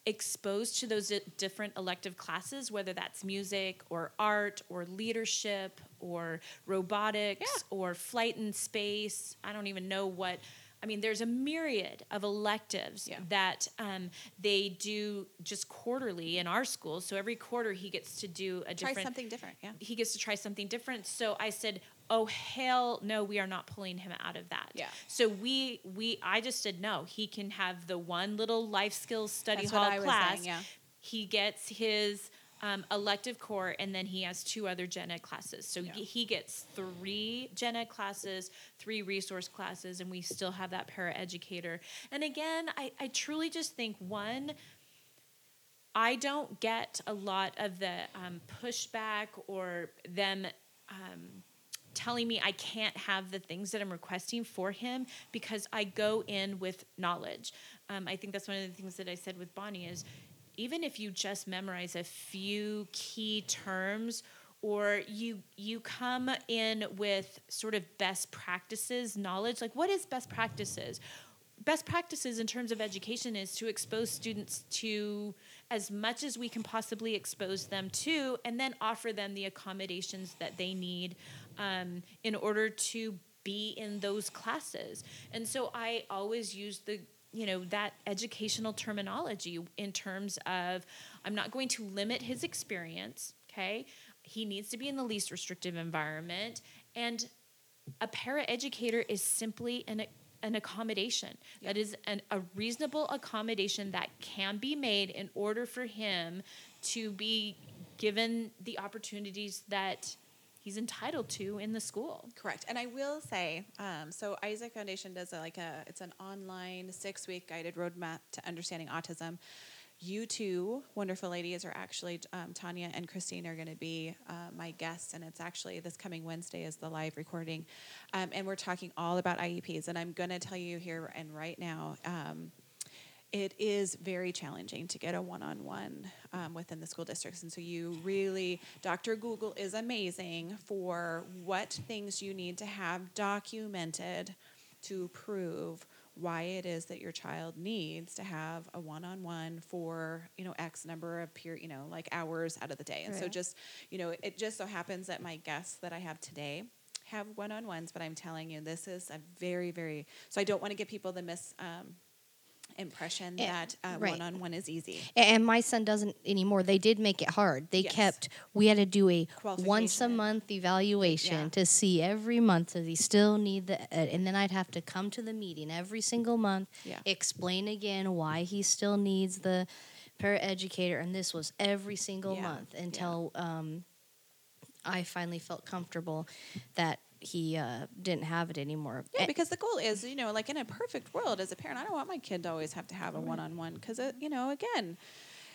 Speaker 3: exposed to those different elective classes, whether that's music or art or leadership or robotics
Speaker 1: Yeah.
Speaker 3: or flight in space. I don't even know what. I mean, there's a myriad of electives
Speaker 1: Yeah.
Speaker 3: that um, they do just quarterly in our school. So every quarter he gets to do a
Speaker 1: try
Speaker 3: different.
Speaker 1: something different. Yeah.
Speaker 3: He gets to try something different. So I said, "Oh hell no, we are not pulling him out of that."
Speaker 1: Yeah.
Speaker 3: So we we I just said no. He can have the one little life skills study
Speaker 1: That's what
Speaker 3: hall
Speaker 1: I was
Speaker 3: class.
Speaker 1: saying, yeah.
Speaker 3: He gets his um, elective core, and then he has two other gen ed classes. So
Speaker 1: Yeah.
Speaker 3: he- gets three gen ed classes, three resource classes, and we still have that para educator. And again, I, I truly just think one, I don't get a lot of the um, pushback or them um, telling me I can't have the things that I'm requesting for him because I go in with knowledge. Um, I think that's one of the things that I said with Bonnie is even if you just memorize a few key terms or you you come in with sort of best practices knowledge like what is best practices? Best practices in terms of education is to expose students to as much as we can possibly expose them to and then offer them the accommodations that they need um, in order to be in those classes. And so i always use the you know that educational terminology in terms of i'm not going to limit his experience okay? He needs to be in the least restrictive environment. And a paraeducator is simply an an accommodation. That is an, a reasonable accommodation that can be made in order for him to be given the opportunities that he's entitled to in the school
Speaker 1: Correct. And I will say, um, so Isaac Foundation does a, like a, it's an online six week guided roadmap to understanding autism. You two wonderful ladies are actually, um, Tanya and Christine are going to be uh, my guests, and it's actually this coming Wednesday is the live recording. Um, and we're talking all about IEPs. And I'm going to tell you here and right now, um, it is very challenging to get a one-on-one um, within the school districts. And so you really dr google is amazing for what things you need to have documented to prove why it is that your child needs to have a one-on-one for you know x number of period you know like hours out of the day. And so just you know it just so happens that my guests that i have today have one-on-ones but i'm telling you this is a very very so i don't want to give people the miss um, impression
Speaker 2: Yeah,
Speaker 1: that uh,
Speaker 2: right.
Speaker 1: one-on-one is easy.
Speaker 2: And my son doesn't anymore. They did make it hard. They
Speaker 1: Yes.
Speaker 2: kept, we had to do a once a month evaluation
Speaker 1: Yeah.
Speaker 2: to see every month does he still need the, uh, and then I'd have to come to the meeting every single month,
Speaker 1: Yeah.
Speaker 2: explain again why he still needs the paraeducator. And this was every single
Speaker 1: Yeah.
Speaker 2: month until um, I finally felt comfortable that he uh, didn't have it anymore.
Speaker 1: Yeah,
Speaker 2: Eh,
Speaker 1: because the goal is, you know, like in a perfect world, as a parent, I don't want my kid to always have to have a one-on-one because, you know, again,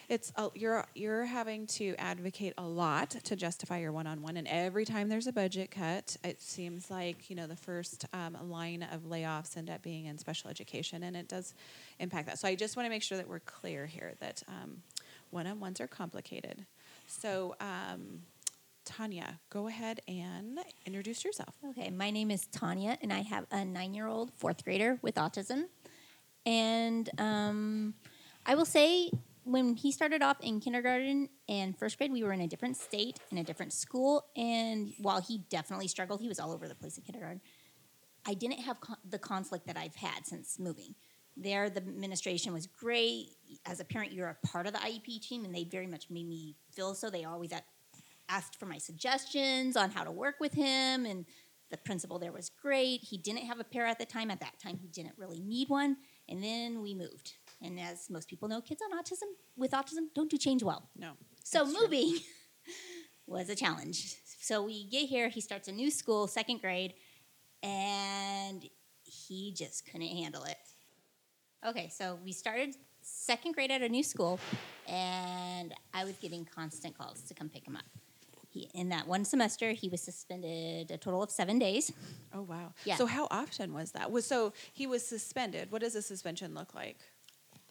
Speaker 1: it's a, you're you're having to advocate a lot to justify your one-on-one, and every time there's a budget cut, it seems like you know the first um, line of layoffs end up being in special education, and it does impact that. So I just want to make sure that we're clear here that um, one-on-ones are complicated. So. Um, Tanya, go ahead and introduce yourself.
Speaker 4: Okay, my name is Tanya, and I have a nine year old fourth grader with autism. And um, I will say, when he started off in kindergarten and first grade, we were in a different state, in a different school. And while he definitely struggled, he was all over the place in kindergarten. I didn't have con- the conflict that I've had since moving. There, the administration was great. As a parent, you're a part of the IEP team, and they very much made me feel so. They always at- asked for my suggestions on how to work with him, and the principal there was great. He didn't have a pair at the time. At that time, he didn't really need one. And then we moved. And as most people know, kids on autism with autism don't do change well.
Speaker 1: No.
Speaker 4: So moving was a challenge. So we get here, he starts a new school, second grade, and he just couldn't handle it. Okay, so we started second grade at a new school, and I was getting constant calls to come pick him up. He, in that one semester, he was suspended a total of seven days.
Speaker 1: Oh wow.
Speaker 4: Yeah.
Speaker 1: So how often was that? Was so he was suspended. What does a suspension look like?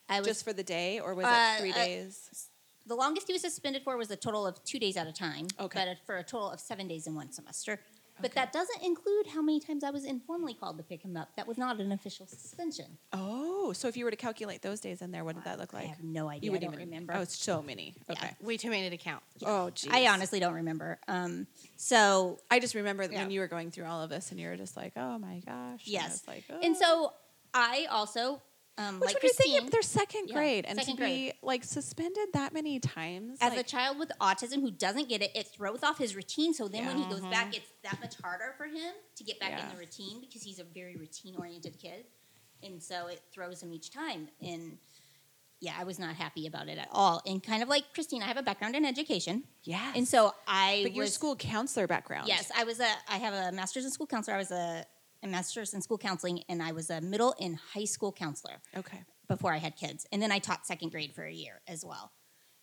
Speaker 4: I was
Speaker 1: Just for the day, or was
Speaker 4: Uh,
Speaker 1: it three
Speaker 4: uh,
Speaker 1: days?
Speaker 4: the longest he was suspended for was a total of two days at a time,
Speaker 1: Okay.
Speaker 4: but for a total of seven days in one semester. But
Speaker 1: Okay.
Speaker 4: that doesn't include how many times I was informally called to pick him up. That was not an official suspension.
Speaker 1: Oh, so if you were to calculate those days in there, what did that look like?
Speaker 4: I have no idea.
Speaker 1: You wouldn't
Speaker 4: don't
Speaker 1: even
Speaker 4: remember.
Speaker 1: Oh, it's so many.
Speaker 4: Yeah.
Speaker 1: Okay.
Speaker 2: Way too many to count.
Speaker 1: Oh, geez.
Speaker 4: I honestly don't remember. Um, so
Speaker 1: I just remember
Speaker 4: Yeah.
Speaker 1: when you were going through all of this, and you were just like, "Oh my gosh." and
Speaker 4: yes,
Speaker 1: was like,
Speaker 4: and
Speaker 1: "Oh."
Speaker 4: so I also um,
Speaker 1: Which
Speaker 4: like
Speaker 1: would you think
Speaker 4: Christine,
Speaker 1: they're second
Speaker 4: Yeah,
Speaker 1: grade and
Speaker 4: second
Speaker 1: to be like suspended that many times?
Speaker 4: as a child with autism who doesn't get it, it throws off his routine. So then when he goes
Speaker 1: Yeah.
Speaker 4: back, it's that much harder for him to get back
Speaker 1: Yeah.
Speaker 4: in the routine because he's a very routine oriented kid. And so it throws him each time. And yeah, I was not happy about it at all. And kind of like Christine, I have a background in education.
Speaker 1: yeah
Speaker 4: And so I
Speaker 1: but your
Speaker 4: was
Speaker 1: school counselor background.
Speaker 4: Yes, I was a. I have a master's in school counselor. I was a, a master's in school counseling, and I was a middle and high school counselor
Speaker 1: Okay.
Speaker 4: before I had kids, and then I taught second grade for a year as well.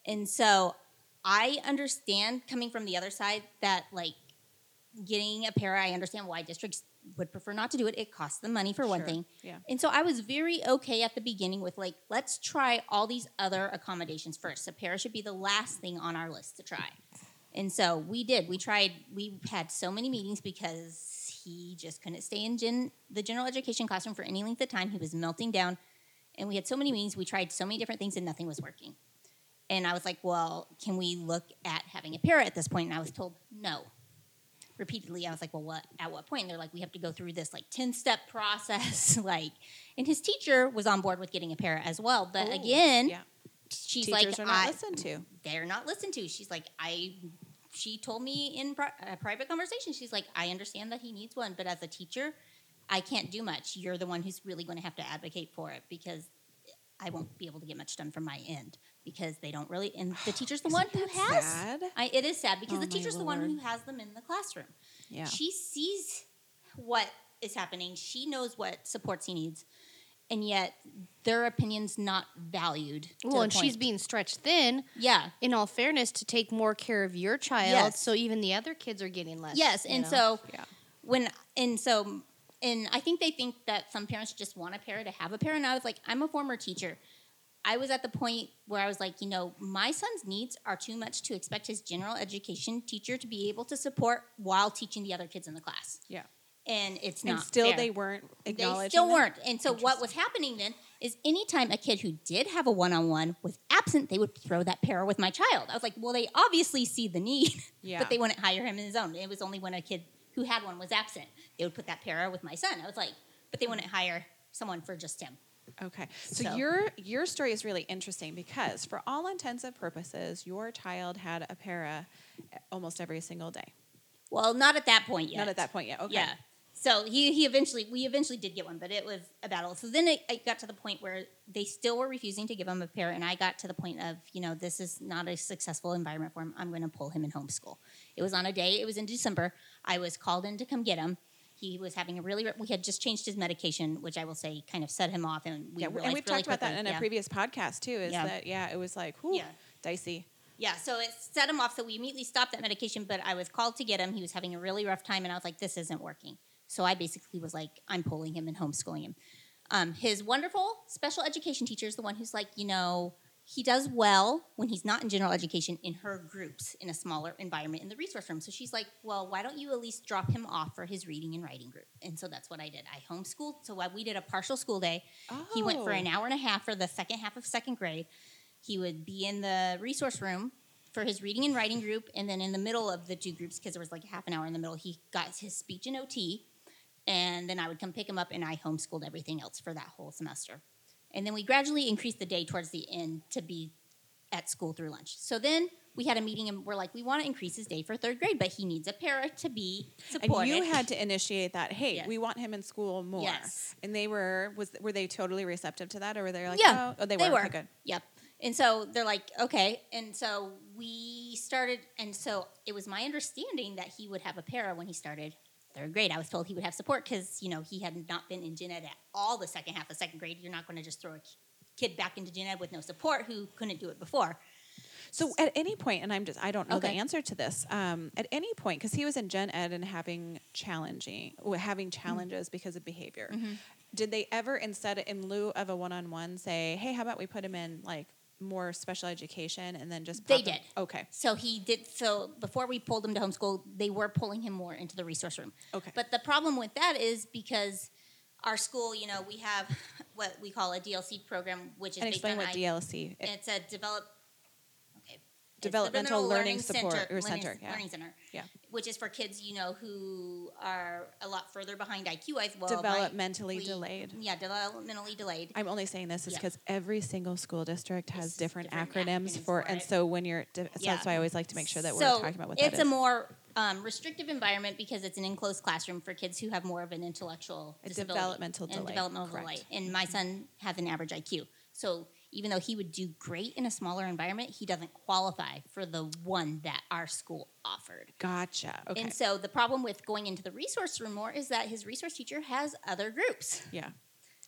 Speaker 4: And so I understand coming from the other side that like getting a para. I understand why districts would prefer not to do it. It costs them money for one thing.
Speaker 1: Yeah.
Speaker 4: And so I was very okay at the beginning with like, let's try all these other accommodations first. A para should be the last thing on our list to try. And so we did. We tried. We had so many meetings because he just couldn't stay in gen, the general education classroom for any length of time. He was melting down, and we had so many meetings. We tried so many different things, and nothing was working. And I was like, "Well, can we look at having a para at this point?" And I was told no. Repeatedly, I was like, "Well, what? At what point?" And they're like, "We have to go through this like ten step process." like, and his teacher was on board with getting a para as well. But
Speaker 1: Oh,
Speaker 4: again,
Speaker 1: yeah.
Speaker 4: she's
Speaker 1: Teachers
Speaker 4: like,
Speaker 1: are not
Speaker 4: I,
Speaker 1: listened to.
Speaker 4: they're not listened to. She's like, I. She told me in pri- a private conversation, she's like, I understand that he needs one, but as a teacher, I can't do much. You're the one who's really going to have to advocate for it because I won't be able to get much done from my end because they don't really. And the teacher's the one who has.
Speaker 1: sad?
Speaker 4: I, it is sad because
Speaker 1: Oh
Speaker 4: the teacher's the one who has them in the classroom.
Speaker 1: Yeah.
Speaker 4: She sees what is happening. She knows what supports he needs, and yet their opinion's not valued.
Speaker 2: Well, and she's being stretched thin,
Speaker 4: yeah.
Speaker 2: in all fairness, to take more care of your child.
Speaker 4: Yes.
Speaker 2: So even the other kids are getting less.
Speaker 4: Yes, and
Speaker 2: know?
Speaker 4: so
Speaker 1: Yeah.
Speaker 4: when and so and I think they think that some parents just want a parent to have a parent. I was like, I'm a former teacher. I was at the point where I was like, you know, my son's needs are too much to expect his general education teacher to be able to support while teaching the other kids in the class.
Speaker 1: Yeah.
Speaker 4: And it's
Speaker 1: And
Speaker 4: not
Speaker 1: still,
Speaker 4: fair.
Speaker 1: they weren't.
Speaker 4: They still
Speaker 1: that?
Speaker 4: weren't. And so what was happening then is anytime a kid who did have a one-on-one was absent, they would throw that pair with my child. I was like, well, they obviously see the need,
Speaker 1: Yeah.
Speaker 4: but they wouldn't hire him in his own. It was only when a kid who had one was absent, they would put that pair with my son. I was like, but they hmm. wouldn't hire someone for just him.
Speaker 1: Okay. So,
Speaker 4: So-
Speaker 1: your your story is really interesting because for all intents and purposes, your child had a para eh, almost every single day.
Speaker 4: Well, not at that point yet.
Speaker 1: Not at that point yet. Okay.
Speaker 4: Yeah. So he, he eventually we eventually did get one, but it was a battle. So then it, it got to the point where they still were refusing to give him a pair, and I got to the point of you know this is not a successful environment for him. I'm going to pull him in homeschool. It was on a day. It was in December. I was called in to come get him. He was having a really. We had just changed his medication, which I will say kind of set him off, and we
Speaker 1: yeah, and we've
Speaker 4: really
Speaker 1: talked about that in a previous podcast too. Is
Speaker 4: Yeah.
Speaker 1: that yeah? It was like whew,
Speaker 4: Yeah.
Speaker 1: dicey.
Speaker 4: Yeah, so it set him off. So we immediately stopped that medication, but I was called to get him. He was having a really rough time, and I was like, this isn't working. So I basically was like, I'm pulling him and homeschooling him. Um, his wonderful special education teacher is the one who's like, you know, he does well when he's not in general education in her groups in a smaller environment in the resource room. So she's like, well, why don't you at least drop him off for his reading and writing group? And so that's what I did. I homeschooled. So we did a partial school day. Oh. He went for
Speaker 1: Oh.
Speaker 4: an hour and a half for the second half of second grade. He would be in the resource room for his reading and writing group, and then in the middle of the two groups, because there was like half an hour in the middle, he got his speech and OT, and then I would come pick him up, and I homeschooled everything else for that whole semester. And then we gradually increased the day towards the end to be at school through lunch. So then we had a meeting, and we're like, we want to increase his day for third grade, but he needs a para to be supported.
Speaker 1: And you had to initiate that. Hey,
Speaker 4: Yes.
Speaker 1: we want him in school more.
Speaker 4: Yes.
Speaker 1: And they were was were they totally receptive to that, or were they like,
Speaker 4: yeah,
Speaker 1: oh, oh, they,
Speaker 4: they
Speaker 1: were.
Speaker 4: were.
Speaker 1: Okay, good.
Speaker 4: Yep. And so they're like, okay. And so we started, and so it was my understanding that he would have a para when he started third grade. I was told he would have support because you know he had not been in gen ed at all the second half of second grade. You're not going to just throw a kid back into gen ed with no support who couldn't do it before.
Speaker 1: So at any point, and I'm just I don't know the answer to this. Um, at any point, because he was in Gen Ed and having challenging, having
Speaker 4: Mm-hmm.
Speaker 1: challenges because of behavior, did they ever instead in lieu of a one-on-one say, hey, how about we put him in like more special education and then just
Speaker 4: They
Speaker 1: him-
Speaker 4: did.
Speaker 1: Okay.
Speaker 4: So he did. So before we pulled him to homeschool, they were pulling him more into the resource room.
Speaker 1: Okay.
Speaker 4: But the problem with that is because our school, you know, we have what we call a DLC program, which is
Speaker 1: And explain what
Speaker 4: I-
Speaker 1: DLC. it-
Speaker 4: It's a develop.
Speaker 1: Developmental Learning Support or
Speaker 4: learning,
Speaker 1: Center, yeah.
Speaker 4: Learning center.
Speaker 1: Yeah.
Speaker 4: Which is for kids, you know, who are a lot further behind IQ wise. Well, my-
Speaker 1: Developmentally
Speaker 4: we-
Speaker 1: delayed.
Speaker 4: Yeah, developmentally delayed.
Speaker 1: I'm only saying this is
Speaker 4: Yeah.
Speaker 1: because every single school district has different,
Speaker 4: different
Speaker 1: acronyms,
Speaker 4: acronyms
Speaker 1: for,
Speaker 4: for
Speaker 1: and so when you're, so
Speaker 4: Yeah.
Speaker 1: that's why I always like to make sure that we're talking about what
Speaker 4: it's a more um, restrictive environment because it's an enclosed classroom for kids who have more of an intellectual
Speaker 1: A
Speaker 4: disability
Speaker 1: developmental
Speaker 4: and
Speaker 1: delay,
Speaker 4: developmental
Speaker 1: correct.
Speaker 4: delay. And my son has an average IQ, so even though he would do great in a smaller environment, he doesn't qualify for the one that our school offered.
Speaker 1: Gotcha. Okay.
Speaker 4: And so the problem with going into the resource room more is that his resource teacher has other groups.
Speaker 1: yeah.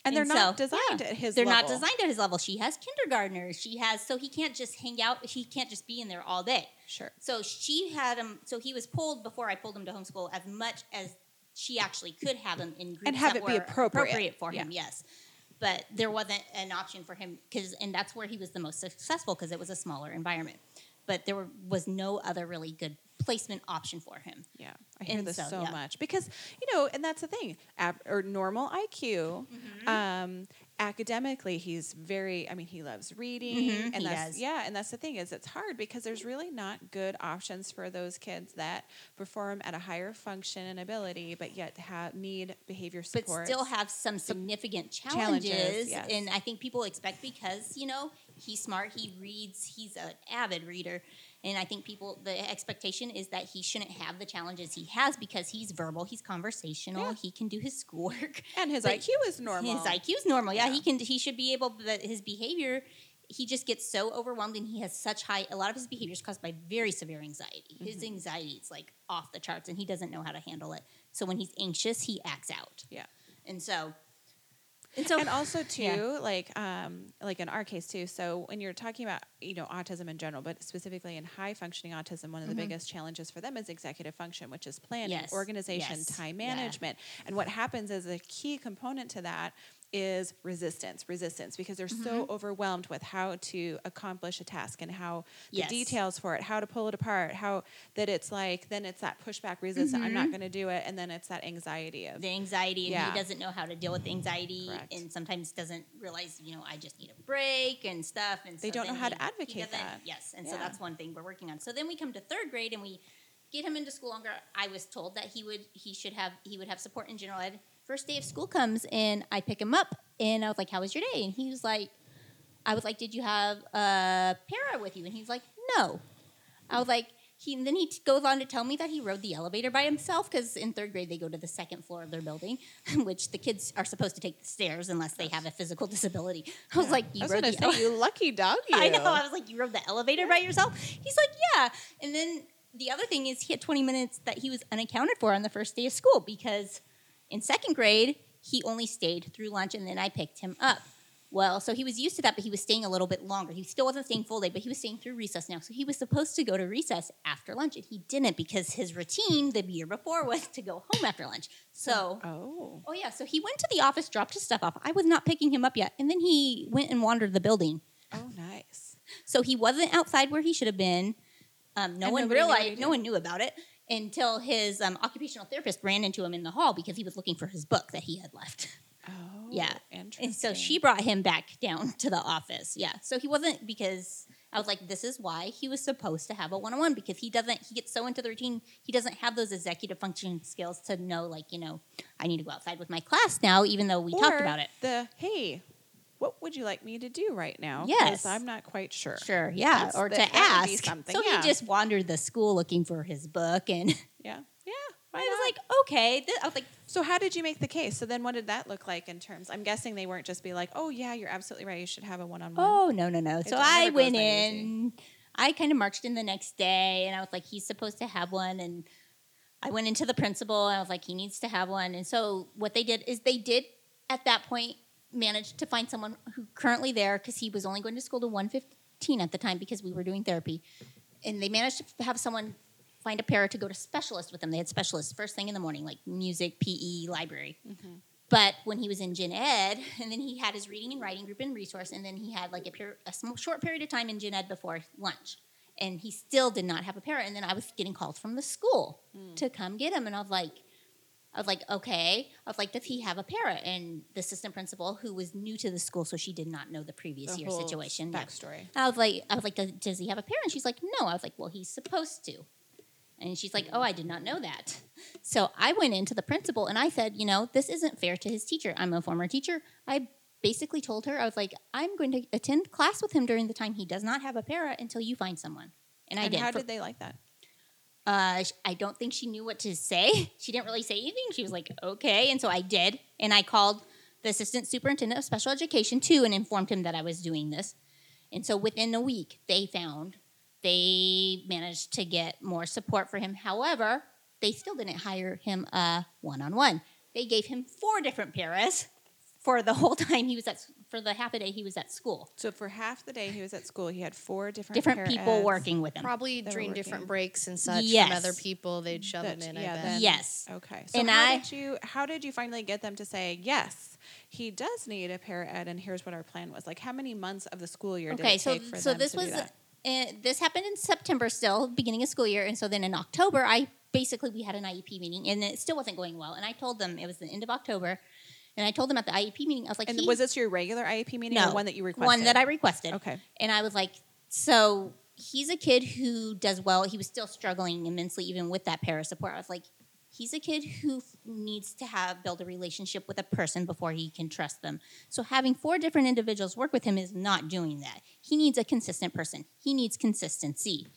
Speaker 1: And they're not designed
Speaker 4: yeah,
Speaker 1: at his
Speaker 4: They're
Speaker 1: level.
Speaker 4: not designed at his level. She has kindergartners. She has so he can't just hang out. He can't just be in there all day.
Speaker 1: Sure.
Speaker 4: So she had him. So he was pulled before I pulled him to homeschool as much as she actually could have him in groups
Speaker 1: And have
Speaker 4: that
Speaker 1: it be
Speaker 4: were
Speaker 1: appropriate.
Speaker 4: for him.
Speaker 1: Yeah.
Speaker 4: Yes, but there wasn't an option for him because, and that's where he was the most successful because it was a smaller environment. But there were, was no other really good placement option for him.
Speaker 1: Yeah, I hear
Speaker 4: And
Speaker 1: this so,
Speaker 4: so, yeah.
Speaker 1: much because you know, and that's the thing. Ab- or normal IQ,
Speaker 4: Mm-hmm.
Speaker 1: um, academically, he's very. I mean, he loves reading,
Speaker 4: Mhm,
Speaker 1: and
Speaker 4: he
Speaker 1: that's
Speaker 4: does.
Speaker 1: yeah, and that's the thing is it's hard because there's really not good options for those kids that perform at a higher function and ability, but yet have need behavior support but
Speaker 4: still have some significant
Speaker 1: challenges,
Speaker 4: challenges.
Speaker 1: yes.
Speaker 4: And I think people expect because you know he's smart, he reads, he's an avid reader, and I think people the expectation is that he shouldn't have the challenges he has because he's verbal, he's conversational,
Speaker 1: Yeah.
Speaker 4: he can do his schoolwork.
Speaker 1: and his IQ is normal.
Speaker 4: His IQ is normal. Yeah,
Speaker 1: Yeah.
Speaker 4: he can. He should be able, but his behavior. He just gets so overwhelmed, and he has such high. A lot of his behavior is caused by very severe anxiety. His
Speaker 1: Mm-hmm.
Speaker 4: anxiety is like off the charts, and he doesn't know how to handle it. So when he's anxious, he acts out.
Speaker 1: Yeah.
Speaker 4: And so, and so,
Speaker 1: and also too
Speaker 4: Yeah.
Speaker 1: like um like in our case too so when you're talking about you know autism in general but specifically in high functioning autism one of the biggest challenges for them is executive function which is planning
Speaker 4: Mm-hmm. Yes,
Speaker 1: organization
Speaker 4: yes,
Speaker 1: time
Speaker 4: yeah.
Speaker 1: management and what happens is a key component to that is resistance resistance because they're so
Speaker 4: Mm-hmm.
Speaker 1: overwhelmed with how to accomplish a task and how the
Speaker 4: Yes.
Speaker 1: details for it how to pull it apart how that it's like then it's that pushback resistance i'm not going to do it and then it's that anxiety of
Speaker 4: Mm-hmm. the anxiety, and
Speaker 1: Yeah.
Speaker 4: he doesn't know how to deal with the anxiety,
Speaker 1: Correct.
Speaker 4: and sometimes doesn't realize, you know, I just need a break and stuff. And
Speaker 1: They
Speaker 4: so
Speaker 1: don't know how to
Speaker 4: he- he
Speaker 1: advocate that.
Speaker 4: Yes, and so that's one thing we're working on. So then we come to third grade, and we get him into school longer. I was told that he would he should have he would have support in general ed first day of school comes and I pick him up and I was like, How was your day? And he was like, I was like, Did you have a para with you? And he's like, No. I was like, he, and then he t- goes on to tell me that he rode the elevator by himself because in third grade they go to the second floor of their building, which the kids are supposed to take the stairs unless they have a physical disability. I was like,
Speaker 1: I
Speaker 4: you
Speaker 1: was
Speaker 4: rode the
Speaker 1: say,
Speaker 4: ele-
Speaker 1: you lucky dog. You.
Speaker 4: I know. I was like, you rode the elevator by yourself? He's like, yeah. And then the other thing is, he had 20 minutes that he was unaccounted for on the first day of school because in second grade, he only stayed through lunch and then I picked him up. Well, so he was used to that, but he was staying a little bit longer. He still wasn't staying full day, but he was staying through recess now. So he was supposed to go to recess after lunch, and he didn't because his routine the year before was to go home after lunch. So
Speaker 1: Oh.
Speaker 4: Oh yeah, so he went to the office, dropped his stuff off. I was not picking him up yet, and then he went and wandered the building.
Speaker 1: Oh, nice.
Speaker 4: So he wasn't outside where he should have been. Um, no
Speaker 1: And
Speaker 4: one
Speaker 1: nobody knew what he
Speaker 4: realized, no one knew about it until his um, occupational therapist ran into him in the hall because he was looking for his book that he had left.
Speaker 1: Oh.
Speaker 4: Yeah.
Speaker 1: Interesting.
Speaker 4: And so she brought him back down to the office. Yeah. So he wasn't because I was like, this is why he was supposed to have a one on one because he doesn't, he gets so into the routine, he doesn't have those executive function skills to know, like, you know, I need to go outside with my class now, even though we talked about it.
Speaker 1: The hey, what would you like me to do right now?
Speaker 4: Yes.
Speaker 1: I'm not quite sure.
Speaker 4: Sure, yeah,
Speaker 1: That's-
Speaker 4: or
Speaker 1: that-
Speaker 4: to
Speaker 1: that
Speaker 4: ask.
Speaker 1: something,
Speaker 4: So
Speaker 1: yeah.
Speaker 4: he just wandered the school looking for his book, and
Speaker 1: Yeah. Yeah.
Speaker 4: I was
Speaker 1: not?
Speaker 4: like, okay. I was like,
Speaker 1: So how did you make the case? So then what did that look like in terms? I'm guessing they weren't just be like, "Oh yeah, you're absolutely right. You should have a one-on-one."
Speaker 4: oh no, no, no.
Speaker 1: It
Speaker 4: So I went in. I kind of marched in the next day, and I was like, he's supposed to have one, and I went into the principal, and I was like, he needs to have one. And so what they did is they did at that point manage to find someone who currently there because he was only going to school to 115 at the time because we were doing therapy, and they managed to have someone find a pair to go to specialist with them. They had specialists first thing in the morning, like music, PE, library. Mm-hmm. But when he was in gen ed, and then he had his reading and writing group and resource, and then he had like a, per- a sm- short period of time in gen ed before lunch. And he still did not have a parent. And then I was getting calls from the school hmm. to come get him. And I was like, I was like, okay. I was like, does he have a parent? And the assistant principal, who was new to the school, so she did not know the previous
Speaker 1: The
Speaker 4: year situation. yeah.
Speaker 1: backstory.
Speaker 4: I was like, I was like, does, does he have a parent? She's like, no. I was like, well, he's supposed to. And she's like, oh, I did not know that. So I went into the principal and I said, you know, this isn't fair to his teacher. I'm a former teacher. I basically told her, I was like, I'm going to attend class with him during the time he does not have a para until you find someone. And I
Speaker 1: and
Speaker 4: did.
Speaker 1: how did they like that?
Speaker 4: Uh, I don't think she knew what to say. She didn't really say anything. She was like, okay. And so I did. And I called the assistant superintendent of special education too and informed him that I was doing this. And so within a week, they found they managed to get more support for him. However, they still didn't hire him one on one. They gave him four different paras for the whole time he was at, for the half a day he was at school.
Speaker 1: So for half the day he was at school, he had four different
Speaker 4: Different people
Speaker 1: para-eds
Speaker 4: working with him.
Speaker 2: Probably
Speaker 1: They
Speaker 2: during different breaks and such
Speaker 4: Yes.
Speaker 2: from other people. They'd shove
Speaker 1: that-
Speaker 2: them in.
Speaker 1: yeah,
Speaker 2: I bet.
Speaker 1: then-
Speaker 4: Yes.
Speaker 1: Okay. So
Speaker 4: And
Speaker 1: how
Speaker 4: I-
Speaker 1: did you how did you finally get them to say yes? He does need a para ed, and here's what our plan was. Like, how many months of the school year did
Speaker 4: okay,
Speaker 1: it
Speaker 4: so
Speaker 1: take for
Speaker 4: so
Speaker 1: them
Speaker 4: this
Speaker 1: to
Speaker 4: was
Speaker 1: do that?
Speaker 4: uh, this happened in September still, beginning of school year, and so then in October, I basically we had an IEP meeting, and it still wasn't going well. And I told them it was the end of October, and I told them at the IEP meeting, I was like,
Speaker 1: And was this your regular IEP meeting
Speaker 4: no
Speaker 1: or one that you requested?
Speaker 4: One that I requested.
Speaker 1: Okay.
Speaker 4: And I was like, so he's a kid who does well. He was still struggling immensely, even with that para support. I was like, he's a kid who needs to have build a relationship with a person before he can trust them. So having four different individuals work with him is not doing that. He needs a consistent person. He needs consistency.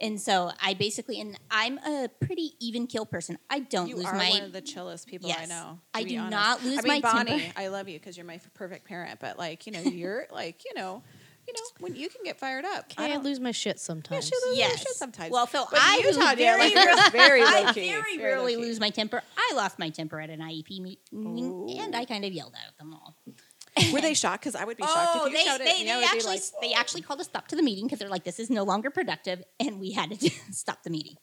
Speaker 4: And so I basically, and I'm a pretty even kill person. I don't
Speaker 1: You
Speaker 4: lose
Speaker 1: are
Speaker 4: my
Speaker 1: one of the chillest people I know. to
Speaker 4: I
Speaker 1: be
Speaker 4: do
Speaker 1: honest.
Speaker 4: not lose
Speaker 1: I mean,
Speaker 4: my
Speaker 1: Bonnie,
Speaker 4: temper.
Speaker 1: I love you because you're my f- perfect parent. But like, you know, you're like, you know, you know, when you can get fired up. I
Speaker 2: I lose my shit
Speaker 1: Yeah,
Speaker 2: sometimes.
Speaker 1: she loses her
Speaker 4: Yes.
Speaker 1: shit sometimes.
Speaker 4: Well, Phil,
Speaker 1: But
Speaker 4: I
Speaker 1: you,
Speaker 4: lose very,
Speaker 1: like, you're very
Speaker 4: I
Speaker 1: low-key,
Speaker 4: very
Speaker 1: very
Speaker 4: rarely lose my temper. I lost my temper at an IEP meeting,
Speaker 1: Ooh.
Speaker 4: and I oh. kind of yelled at them all.
Speaker 1: Were they shocked? Because I would be shocked
Speaker 4: Oh,
Speaker 1: if you
Speaker 4: they,
Speaker 1: shouted.
Speaker 4: they,
Speaker 1: I
Speaker 4: they actually
Speaker 1: like,
Speaker 4: they actually called a stop to the meeting because they're like, this is no longer productive, and we had to stop the meeting.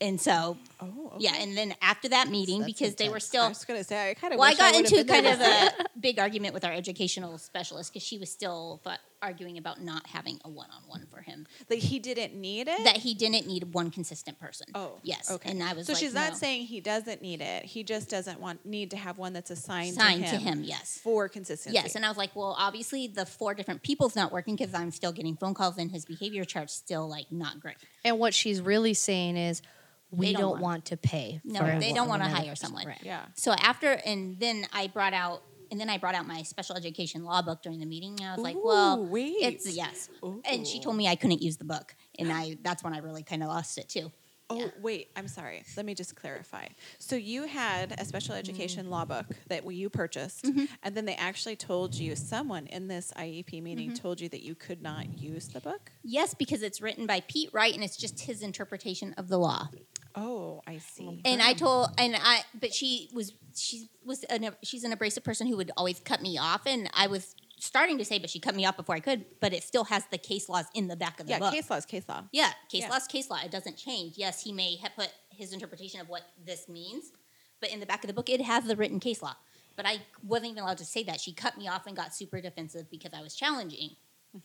Speaker 4: And so,
Speaker 1: oh, okay.
Speaker 4: yeah, and then after that meeting, because they were still
Speaker 1: I was gonna say I kind of.
Speaker 4: well, I got into kind of a big argument with our educational specialist because she was still fu- arguing about not having a one-on-one for him.
Speaker 1: like he didn't need it.
Speaker 4: That he didn't need one consistent person.
Speaker 1: Oh,
Speaker 4: yes.
Speaker 1: okay.
Speaker 4: And I was
Speaker 1: so
Speaker 4: like,
Speaker 1: she's not
Speaker 4: no.
Speaker 1: saying he doesn't need it. He just doesn't want need to have one that's assigned,
Speaker 4: signed
Speaker 1: to,
Speaker 4: to
Speaker 1: him
Speaker 4: him. Yes.
Speaker 1: for consistency.
Speaker 4: Yes, and I was like, well, obviously the four different people's not working because I'm still getting phone calls and his behavior chart's still like not great.
Speaker 2: And what she's really saying is, we
Speaker 4: They
Speaker 2: don't,
Speaker 4: don't want-
Speaker 2: want to pay.
Speaker 4: No,
Speaker 2: for
Speaker 4: they don't wanna hire someone.
Speaker 2: Right.
Speaker 1: Yeah.
Speaker 4: So after, and then I brought out, and then I brought out my special education law book during the meeting. And I was like, well,
Speaker 1: wait.
Speaker 4: it's yes. And she told me I couldn't use the book, and I that's when I really kind of lost it too.
Speaker 1: Oh,
Speaker 4: Yeah.
Speaker 1: wait, I'm sorry. Let me just clarify. So you had a special
Speaker 4: Mm-hmm.
Speaker 1: education law book that you purchased, and then they actually told you, someone in this IEP meeting
Speaker 4: Mm-hmm.
Speaker 1: told you that you could not use the book?
Speaker 4: Yes, because it's written by Pete Wright, and it's just his interpretation of the law.
Speaker 1: Oh, I see.
Speaker 4: And I told, and I, but she was, she was, an, she's an abrasive person who would always cut me off, and I was starting to say, but she cut me off before I could. But it still has the case laws in the back of the
Speaker 1: yeah,
Speaker 4: book.
Speaker 1: case law is case law.
Speaker 4: Yeah, case
Speaker 1: Yeah.
Speaker 4: law's case law. It doesn't change. Yes, he may have put his interpretation of what this means, but in the back of the book, it has the written case law. But I wasn't even allowed to say that. She cut me off and got super defensive because I was challenging.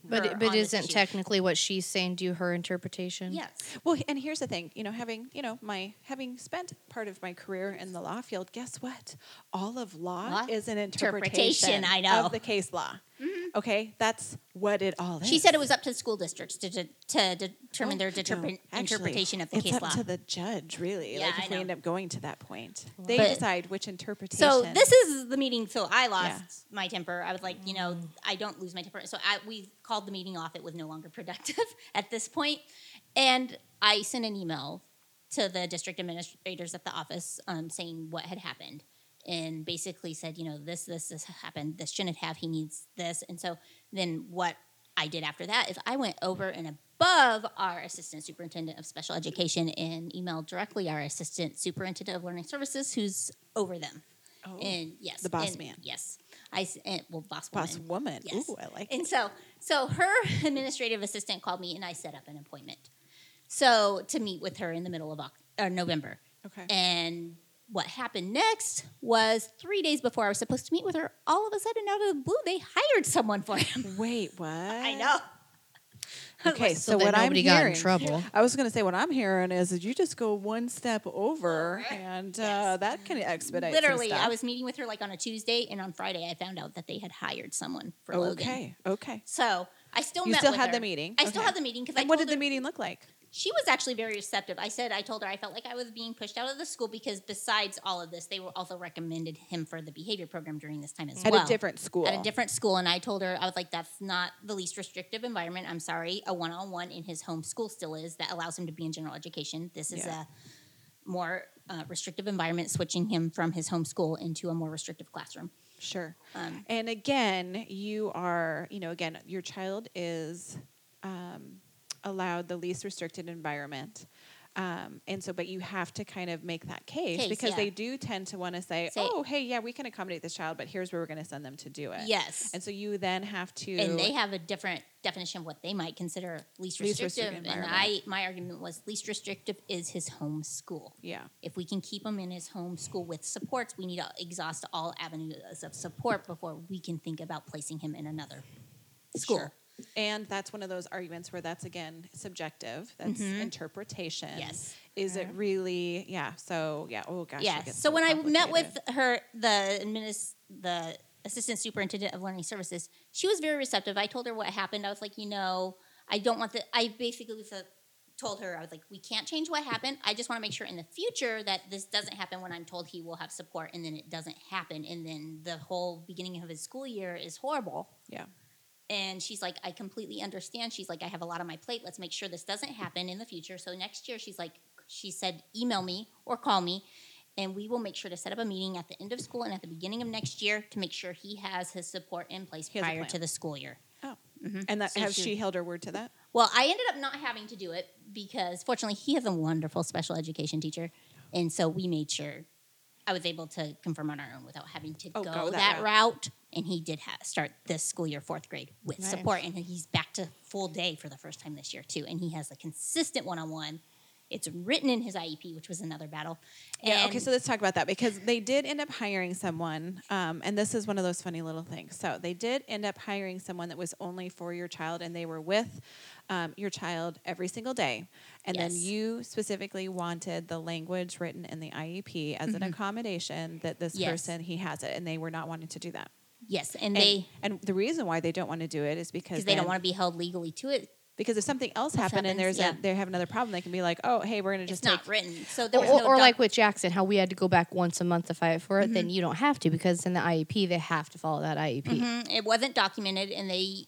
Speaker 2: But
Speaker 4: her
Speaker 2: but isn't
Speaker 4: issue.
Speaker 2: technically what she's saying do her interpretation?
Speaker 4: Yes.
Speaker 1: Well, and here's the thing, you know, having, you know, my having spent part of my career in the law field, guess what? All of law,
Speaker 4: Law?
Speaker 1: is an
Speaker 4: Interpretation,
Speaker 1: interpretation
Speaker 4: I know. Mm-hmm.
Speaker 1: of the case law. Okay, that's what it all is.
Speaker 4: She said it was up to the school districts to, de- to determine their
Speaker 1: No, actually,
Speaker 4: interpretation of the
Speaker 1: it's
Speaker 4: case
Speaker 1: up
Speaker 4: law.
Speaker 1: to the judge, really.
Speaker 4: Yeah,
Speaker 1: like
Speaker 4: I
Speaker 1: if we
Speaker 4: know.
Speaker 1: end up going to that point, they
Speaker 4: But-
Speaker 1: decide which interpretation.
Speaker 4: So this is the meeting. So I lost
Speaker 1: Yeah.
Speaker 4: my temper. I was like, you know, I don't lose my temper. So I, we called the meeting off. It was no longer productive at this point, and I sent an email to the district administrators at the office um, saying what had happened, and basically said, you know, this, this, this happened. This shouldn't have. He needs this. And so then what I did after that is I went over and above our assistant superintendent of special education and emailed directly our assistant superintendent of learning services, who's over them.
Speaker 1: Oh,
Speaker 4: And yes,
Speaker 1: the boss
Speaker 4: and-
Speaker 1: man.
Speaker 4: Yes, I and, well, boss woman.
Speaker 1: boss woman.
Speaker 4: Yes.
Speaker 1: Ooh, I like
Speaker 4: And
Speaker 1: it.
Speaker 4: so, so her administrative assistant called me, and I set up an appointment. So to meet with her in the middle of or uh, November.
Speaker 1: Okay.
Speaker 4: And what happened next was three days before I was supposed to meet with her. All of a sudden, out of the blue, they hired someone for him.
Speaker 1: Wait, what?
Speaker 4: I know.
Speaker 1: Okay,
Speaker 2: So,
Speaker 1: so, what I'm
Speaker 2: nobody got in
Speaker 1: hearing,
Speaker 2: trouble.
Speaker 1: I was going to say what I'm hearing is that you just go one step over, and uh,
Speaker 4: Yes.
Speaker 1: that can expedite.
Speaker 4: Literally, I was meeting with her like on a Tuesday, and on Friday, I found out that they had hired someone for Logan.
Speaker 1: Okay, okay.
Speaker 4: So I still
Speaker 1: You
Speaker 4: met
Speaker 1: still had
Speaker 4: her.
Speaker 1: the meeting?
Speaker 4: I still had the meeting because I
Speaker 1: what did the meeting look like?
Speaker 4: She was actually very receptive. I said, I told her I felt like I was being pushed out of the school because besides all of this, they were also recommended him for the behavior program during this time as
Speaker 1: At
Speaker 4: well.
Speaker 1: At a different school.
Speaker 4: At a different school. And I told her, I was like, that's not the least restrictive environment. I'm sorry. A one on one in his home school still is that allows him to be in general education. This is
Speaker 1: Yeah.
Speaker 4: a more uh, restrictive environment, switching him from his home school into a more restrictive classroom.
Speaker 1: Sure.
Speaker 4: Um,
Speaker 1: and again, you are, you know, again, your child is um, allowed the least restricted environment. Um, and so, but you have to kind of make that case,
Speaker 4: Case,
Speaker 1: because
Speaker 4: yeah.
Speaker 1: they do tend to want to say,
Speaker 4: Say-
Speaker 1: oh, hey, yeah, we can accommodate this child, but here's where we're going to send them to do it.
Speaker 4: Yes.
Speaker 1: And so you then have to.
Speaker 4: and they have a different definition of what they might consider least
Speaker 1: Least
Speaker 4: restrictive. and I, my argument was least restrictive is his home school.
Speaker 1: yeah.
Speaker 4: If we can keep him in his home school with supports, we need to exhaust all avenues of support before we can think about placing him in another school.
Speaker 1: Sure. And that's one of those arguments where that's again subjective. That's interpretation.
Speaker 4: Mm-hmm. Yes. Mm-hmm.
Speaker 1: Is it really? Yeah. So yeah. Oh gosh.
Speaker 4: Yeah.
Speaker 1: gets
Speaker 4: So when I met with her, the adminis- the assistant superintendent of learning services, she was very receptive. I told her what happened. I was like, you know, I don't want the. I basically told her I was like, we can't change what happened. I just want to make sure in the future that this doesn't happen when I'm told he will have support, and then it doesn't happen, and then the whole beginning of his school year is horrible.
Speaker 1: Yeah.
Speaker 4: And she's like, I completely understand. She's like, I have a lot on my plate. Let's make sure this doesn't happen in the future. So next year, she's like, she said, email me or call me, and we will make sure to set up a meeting at the end of school and at the beginning of next year to make sure he has his support in place
Speaker 1: He has a
Speaker 4: prior to the school year.
Speaker 1: Oh.
Speaker 4: Mhm.
Speaker 1: And that
Speaker 4: So
Speaker 1: has
Speaker 4: she-
Speaker 1: she held her word to that?
Speaker 4: Well, I ended up not having to do it because fortunately he has a wonderful special education teacher. And so we made sure I was able to confirm on our own without having to
Speaker 1: Oh,
Speaker 4: go,
Speaker 1: go
Speaker 4: that,
Speaker 1: that
Speaker 4: route. And he did ha- start this school year, fourth grade, with
Speaker 1: Nice.
Speaker 4: support. And he's back to full day for the first time this year, too. And he has a consistent one on one. It's written in his IEP, which was another battle.
Speaker 1: Yeah. Okay. So let's talk about that because they did end up hiring someone, um, and this is one of those funny little things. So they did end up hiring someone that was only for your child, and they were with um, your child every single day. And then you specifically wanted the language written in the IEP as an accommodation that this
Speaker 4: Mm-hmm. Yes.
Speaker 1: person he has it, and they were not wanting to do that.
Speaker 4: yes, and,
Speaker 1: And,
Speaker 4: they
Speaker 1: and the reason why they don't want to do it is because
Speaker 4: because they don't want to be held legally to it
Speaker 1: Because if something else happened and there's
Speaker 4: yeah.
Speaker 1: a they have another problem, they can be like, oh, hey, we're gonna just
Speaker 4: it's
Speaker 1: take
Speaker 4: not written. So there
Speaker 2: Or,
Speaker 4: no
Speaker 2: or
Speaker 4: doc-
Speaker 2: like with Jackson, how we had to go back once a month to fight for it,
Speaker 1: Mm-hmm.
Speaker 2: then you don't have to because in the IEP they have to follow that IEP.
Speaker 4: Mhm. It wasn't documented, and they,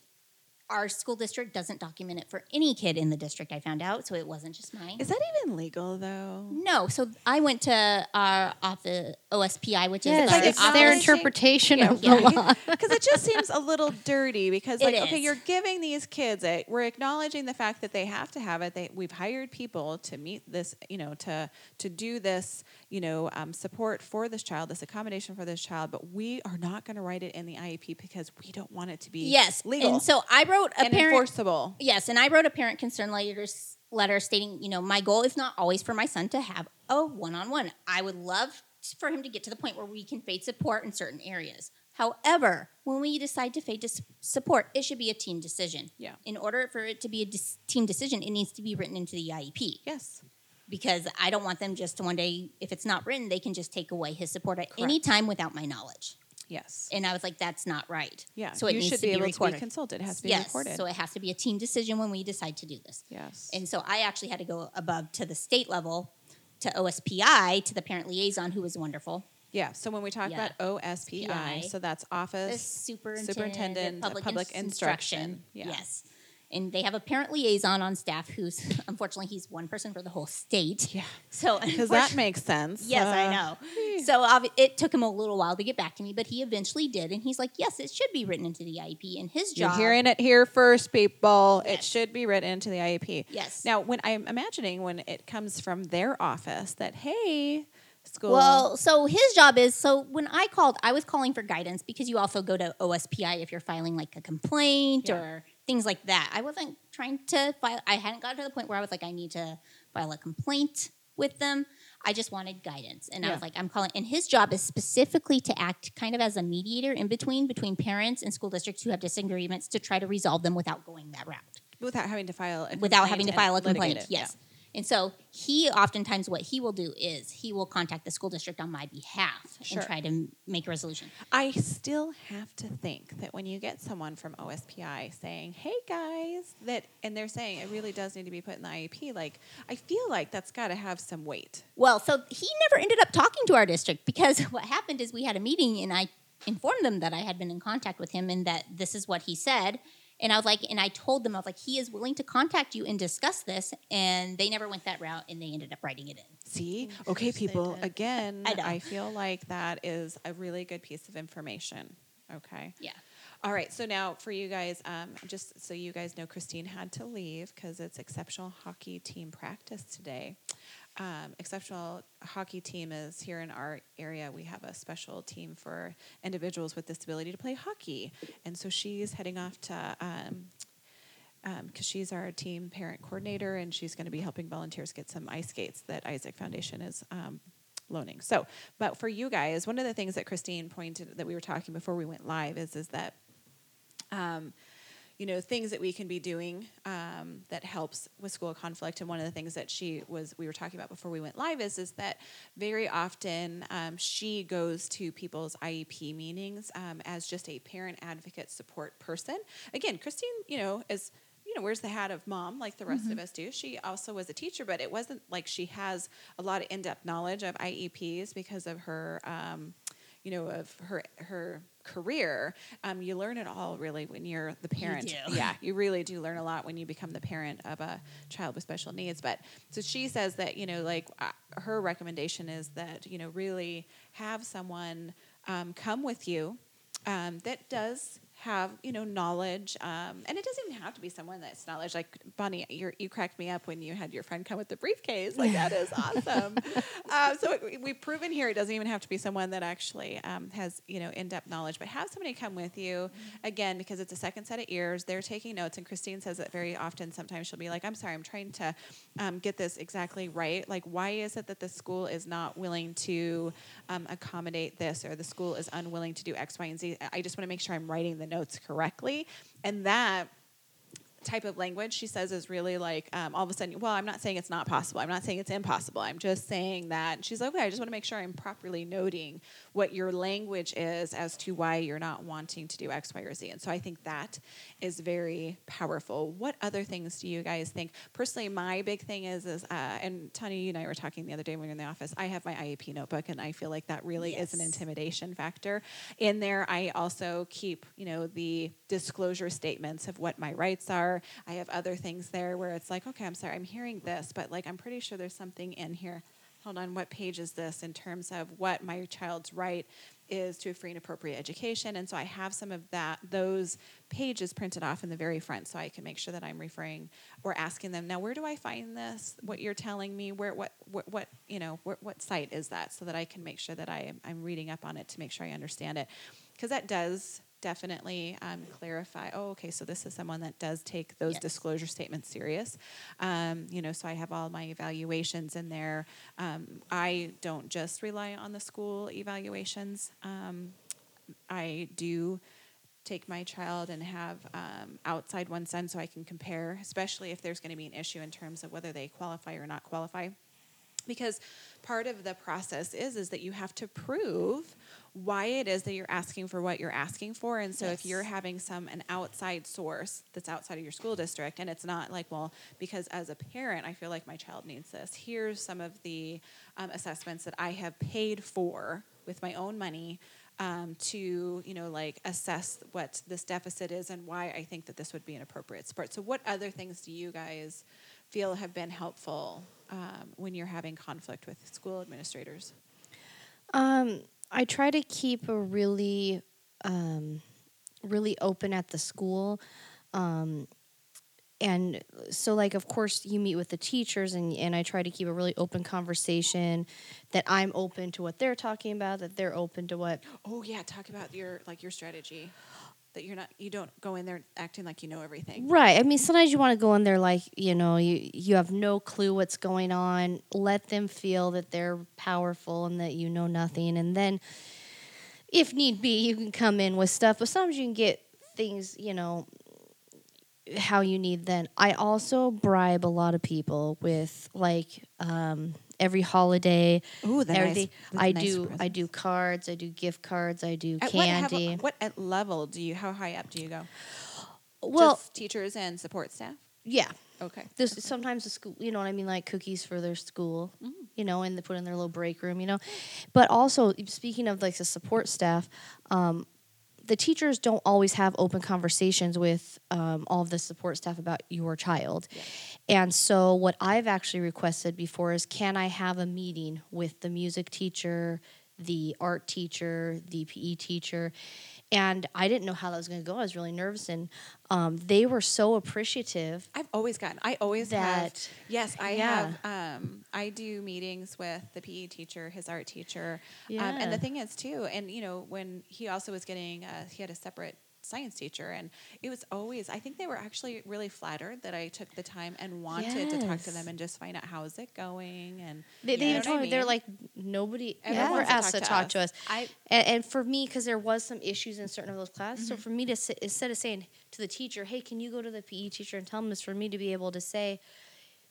Speaker 4: our school district doesn't document it for any kid in the district. I found out, so it wasn't just mine.
Speaker 1: Is that even legal though?
Speaker 4: no, so I went to our office OSPI, which
Speaker 2: Yes,
Speaker 4: is
Speaker 1: like
Speaker 4: our
Speaker 2: it's
Speaker 1: it's
Speaker 2: their interpretation
Speaker 1: Yeah,
Speaker 2: of
Speaker 4: yeah.
Speaker 2: the law.
Speaker 1: Because it just seems a little dirty. Because
Speaker 4: It
Speaker 1: like, okay, you're giving these kids a. We're acknowledging the fact that they have to have it. They we've hired people to meet this. You know, to to do this. You know, um, support for this child, this accommodation for this child. But we are not going to write it in the IEP because we don't want it to be
Speaker 4: yes,
Speaker 1: legal
Speaker 4: and so I wrote a parent.
Speaker 1: enforceable.
Speaker 4: Yes, and I wrote a parent concern letter, letter stating, you know, my goal is not always for my son to have a one-on-one. I would love for him to get to the point where we can fade support in certain areas. However, when we decide to fade dis- support, it should be a team decision.
Speaker 1: Yeah.
Speaker 4: In order for it to be a team decision, it needs to be written into the IEP
Speaker 1: Yes.
Speaker 4: Because I don't want them just to one day, if it's not written, they can just take away his support at any time without my knowledge.
Speaker 1: Yes.
Speaker 4: And I was like, that's not right.
Speaker 1: Yeah.
Speaker 4: So it
Speaker 1: you
Speaker 4: needs
Speaker 1: should
Speaker 4: to
Speaker 1: be able
Speaker 4: recorded.
Speaker 1: to be consulted. It has to be
Speaker 4: yes.
Speaker 1: recorded.
Speaker 4: So it has to be a team decision when we decide to do this.
Speaker 1: yes.
Speaker 4: And so I actually had to go above to the state level to OSPI to the parent liaison who was wonderful.
Speaker 1: yeah. So when we talk
Speaker 4: Yeah.
Speaker 1: about OSPI,
Speaker 4: PI.
Speaker 1: so that's
Speaker 4: The
Speaker 1: Office
Speaker 4: superintendent,
Speaker 1: Superintendent
Speaker 4: public,
Speaker 1: Public
Speaker 4: Ins-
Speaker 1: Instruction. Yeah.
Speaker 4: Yes. And they have a parent liaison on staff who's unfortunately he's one person for the whole state.
Speaker 1: Yeah.
Speaker 4: So
Speaker 1: Because that makes sense.
Speaker 4: Yes, I
Speaker 1: Uh,
Speaker 4: know. So it took him a little while to get back to me, but he eventually did, and he's like, "Yes, it should be written into the IEP." And his job.
Speaker 1: You're hearing it here first, people. It should be written into the IEP.
Speaker 4: Yes.
Speaker 1: Now, when I'm imagining when it comes from their office that, hey, school.
Speaker 4: Well, so his job is so when I called, I was calling for guidance because you also go to OSPI if you're filing like a complaint
Speaker 1: Yeah.
Speaker 4: or things like that. I wasn't trying to file, I hadn't gotten to the point where I was like, I need to file a complaint with them. I just wanted guidance. And I was like, I'm calling. And his job is specifically to act kind of as a mediator in between, between parents and school districts who have disagreements to try to resolve them without going that route
Speaker 1: without having to file a
Speaker 4: without having to file a complaint. Yes. And so he oftentimes what he will do is he will contact the school district on my behalf
Speaker 1: Sure.
Speaker 4: and try to m- make a resolution.
Speaker 1: I still have to think that when you get someone from OSPI saying, "Hey guys," that and they're saying it really does need to be put in the IEP, like I feel like that's got to have some weight.
Speaker 4: Well, so he never ended up talking to our district because what happened is we had a meeting and I informed them that I had been in contact with him and that this is what he said. And I was like, and I told them, I was like, he is willing to contact you and discuss this. And they never went that route and they ended up writing it in.
Speaker 1: See, okay, people. Again,
Speaker 4: I.
Speaker 1: I feel like that is a really good piece of information. Okay.
Speaker 4: Yeah.
Speaker 1: All right. So now for you guys, um, just so you guys know, Christine had to leave because it's exceptional hockey team practice today. Um, exceptional hockey team is here in our area. We have a special team for individuals with disability to play hockey, and so she's heading off to. Um, because she's our team parent coordinator and she's going to be helping volunteers get some ice skates that Isaac Foundation is um, loaning. So, but for you guys, one of the things that Christine pointed that we were talking before we went live is is that, um, you know, things that we can be doing um, that helps with school conflict. And one of the things that she was we were talking about before we went live is is that very often um, she goes to people's IEP meetings um, as just a parent advocate support person. Again, Christine, you know, is you know, wears the hat of mom like the rest of us do. She also was a teacher, but it wasn't like she has a lot of in-depth knowledge of IEPs because of her, um, you know, of her her career. Um, you learn it all really when you're the parent.
Speaker 4: do.
Speaker 1: Yeah, you really do learn a lot when you become the parent of a child with special needs. But so she says that you know, like uh, her recommendation is that you know, really have someone um, come with you um, that does have you know knowledge, um, and it doesn't even have to be someone that's knowledge. Like Bonnie, you you cracked me up when you had your friend come with the briefcase. Like that is awesome. uh, so it, we've proven here it doesn't even have to be someone that actually um, has you know in depth knowledge, but have somebody come with you again because it's a second set of ears. They're taking notes, and Christine says that very often. Sometimes she'll be like, "I'm sorry, I'm trying to um, get this exactly right. Like, why is it that the school is not willing to um, accommodate this, or the school is unwilling to do X, Y, and Z? I just want to make sure I'm writing the notes correctly, and that type of language she says is really like um, all of a sudden well i'm not saying it's not possible. I'm not saying it's impossible. I'm just saying that and she's like okay i just want to make sure i'm properly noting what your language is as to why you're not wanting to do x y or z. And so i think that is very powerful. What other things do you guys think? Personally my big thing is is uh, and tanya you and i were talking the other day when we were in the office. I have my iep notebook and i feel like that really is an intimidation factor. In there i also keep you know the disclosure statements of what my rights are. I have other things there where it's like okay i'm sorry i'm hearing this but like i'm pretty sure there's something in here hold on what page is this in terms of what my child's right is to a free and appropriate education? And so i have some of that those pages printed off in the very front so i can make sure that i'm referring or asking them now where do i find this? What you're telling me where what what, what you know where, what site is that? So that i can make sure that I, i'm reading up on it to make sure i understand it. Because that does definitely um, clarify oh okay so this is someone that does take those
Speaker 4: Yes.
Speaker 1: disclosure statements serious. Um, you know so i have all my evaluations in there. Um, i don't just rely on the school evaluations. Um, i do take my child and have um, outside ones done so i can compare especially if there's going to be an issue in terms of whether they qualify or not qualify. Because part of the process is is that you have to prove why it is that you're asking for what you're asking for. And so if you're having some an outside source that's outside of your school district and it's not like well because as a parent i feel like my child needs this. Here's some of the um, assessments that i have paid for with my own money um, to you know like assess what this deficit is and why i think that this would be an appropriate support so what other things do you guys feel have been helpful um, when you're having conflict with school administrators?
Speaker 2: Um, I try to keep a really, um, really open at the school. Um, and so like of course you meet with the teachers and, and i try to keep a really open conversation that i'm open to what they're talking about that they're open to what
Speaker 1: Oh yeah, talk about your like your strategy that you're not you don't go in there acting like you know everything.
Speaker 2: Right. I mean, sometimes you want to go in there like, you know, you you have no clue what's going on. Let them feel that they're powerful and that you know nothing. And then if need be, you can come in with stuff, but sometimes you can get things, you know, how you need then. I also bribe a lot of people with like um every holiday,
Speaker 1: Ooh, the nice-.
Speaker 2: I
Speaker 1: nice
Speaker 2: do I do cards, I do gift cards, I do
Speaker 1: At what,
Speaker 2: candy.
Speaker 1: what at level do you? How high up do you go?
Speaker 2: well,
Speaker 1: Just teachers and support staff.
Speaker 2: yeah.
Speaker 1: Okay.
Speaker 2: There's sometimes the school, you know what I mean, like cookies for their school, you know, and they put in their little break room, you know. But also, speaking of like the support staff, um, the teachers don't always have open conversations with um, all of the support staff about your child. And so, what I've actually requested before is can I have a meeting with the music teacher, the art teacher, the PE teacher? And I didn't know how that was going to go. I was really nervous. And um, they were so appreciative
Speaker 1: I've always gotten. I always have. Yes, I
Speaker 2: Yeah.
Speaker 1: have. Um, I do meetings with the PE teacher, his art teacher, um, and the thing is too. And you know, when he also was getting, uh, he had a separate science teacher, and it was always. I think they were actually really flattered that I took the time and wanted to talk to them and just find out how's it going. And
Speaker 2: They, they
Speaker 1: what I
Speaker 2: told me they're like nobody
Speaker 1: Everyone
Speaker 2: ever
Speaker 1: to
Speaker 2: asked to
Speaker 1: talk
Speaker 2: talk
Speaker 1: to
Speaker 2: to us.
Speaker 1: I
Speaker 2: And, and for me, because there was some issues in certain of those classes,
Speaker 1: Mm-hmm.
Speaker 2: so for me to sit, instead of saying to the teacher, "Hey, can you go to the PE teacher and tell them this?" For me to be able to say,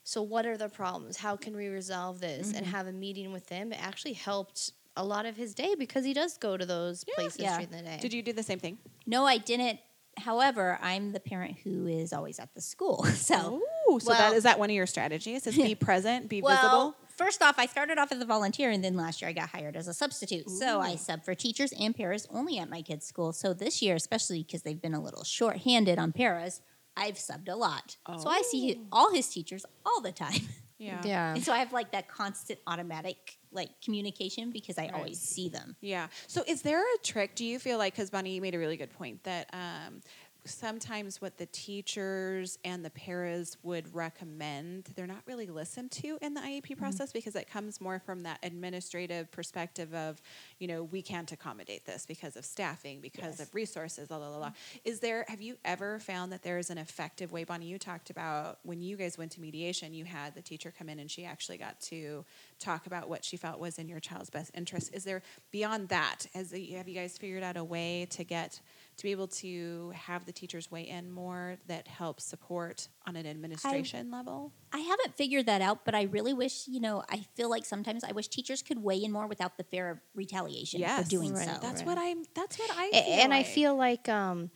Speaker 2: "So what are the problems? How can we resolve this?"
Speaker 1: Mm-hmm.
Speaker 2: and have a meeting with them, it actually helped a lot of his day because he does go to those places
Speaker 4: Yeah.
Speaker 2: during the day.
Speaker 1: did you do the same thing?
Speaker 4: No, I didn't. However, I'm the parent who is always at the school. So,
Speaker 1: Ooh, so that
Speaker 4: well-
Speaker 1: is that one of your strategies? Is be present, be
Speaker 4: well,
Speaker 1: visible.
Speaker 4: first off, I started off as a volunteer, and then last year I got hired as a substitute. So I sub for teachers and paras only at my kids' school. So this year, especially because they've been a little short-handed on paras, I've subbed a lot. So I see oh. all his teachers all the time.
Speaker 1: Yeah.
Speaker 2: yeah.
Speaker 4: And so I have like that constant automatic like communication because I always see them.
Speaker 1: Yeah. So is there a trick? Do you feel like because Bonnie, you made a really good point that um, sometimes what the teachers and the paras would recommend, they're not really listened to in the IEP mm-hmm. process because it comes more from that administrative perspective of, you know, we can't accommodate this because of staffing, because
Speaker 4: Yes.
Speaker 1: of resources, blah, blah, blah, blah. Mm-hmm. Is there, have you ever found that there is an effective way, Bonnie, you talked about when you guys went to mediation, you had the teacher come in and she actually got to talk about what she felt was in your child's best interest. Is there, beyond that, has, have you guys figured out a way to get to be able to have the teachers weigh in more that helps support on an administration level?
Speaker 4: I haven't figured that out, but I really wish, you know, I feel like sometimes I wish teachers could weigh in more without the fear of retaliation
Speaker 1: Yes.
Speaker 4: for doing
Speaker 2: Right.
Speaker 4: so.
Speaker 1: That's
Speaker 2: Right.
Speaker 1: what I'm. That's what I Feel
Speaker 2: and I
Speaker 1: like.
Speaker 2: feel like um,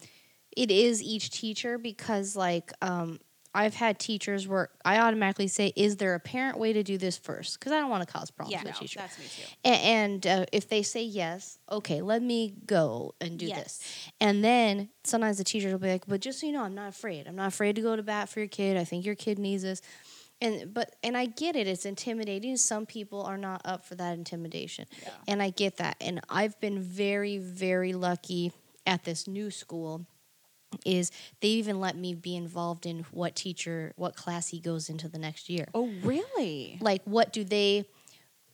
Speaker 2: it is each teacher because like um, I've had teachers where I automatically say, "Is there a parent way to do this first? Because I don't want to cause problems
Speaker 4: Yeah.
Speaker 2: with
Speaker 1: No,
Speaker 2: teacher.
Speaker 1: that's me too.
Speaker 2: A- And, uh, if they say yes, okay, let me go and do
Speaker 4: Yes.
Speaker 2: this. And then sometimes the teachers will be like, "But just so you know, I'm not afraid. I'm not afraid to go to bat for your kid. I think your kid needs this." And but and I get it. It's intimidating. Some people are not up for that intimidation,
Speaker 1: Yeah.
Speaker 2: and I get that. And I've been very very lucky at this new school. Is they even let me be involved in what teacher, what class he goes into the next year
Speaker 1: Oh, really?
Speaker 2: like what do they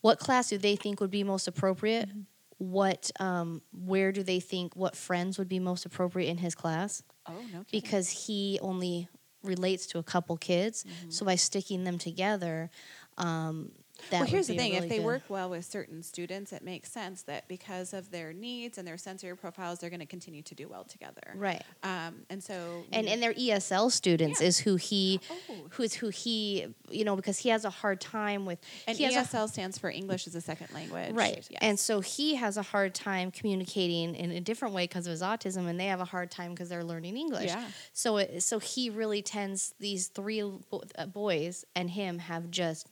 Speaker 2: what class do they think would be most appropriate what um where do they think what friends would be most appropriate in his class
Speaker 1: Oh no. kidding.
Speaker 2: because he only relates to a couple kids so by sticking them together um that
Speaker 1: well, here's the thing:
Speaker 2: really
Speaker 1: if they
Speaker 2: good-
Speaker 1: work well with certain students, it makes sense that because of their needs and their sensory profiles, they're going to continue to do well together.
Speaker 2: right
Speaker 1: Um, and so,
Speaker 2: and and their ESL students is who he
Speaker 1: Oh.
Speaker 2: who's who he you know because he has a hard time with
Speaker 1: and
Speaker 2: has a
Speaker 1: ESL stands for English as a second language,
Speaker 2: Right.
Speaker 1: Yes.
Speaker 2: And so he has a hard time communicating in a different way because of his autism, and they have a hard time because they're learning English.
Speaker 1: Yeah.
Speaker 2: So it, so he really tends these three bo- uh, boys and him have just.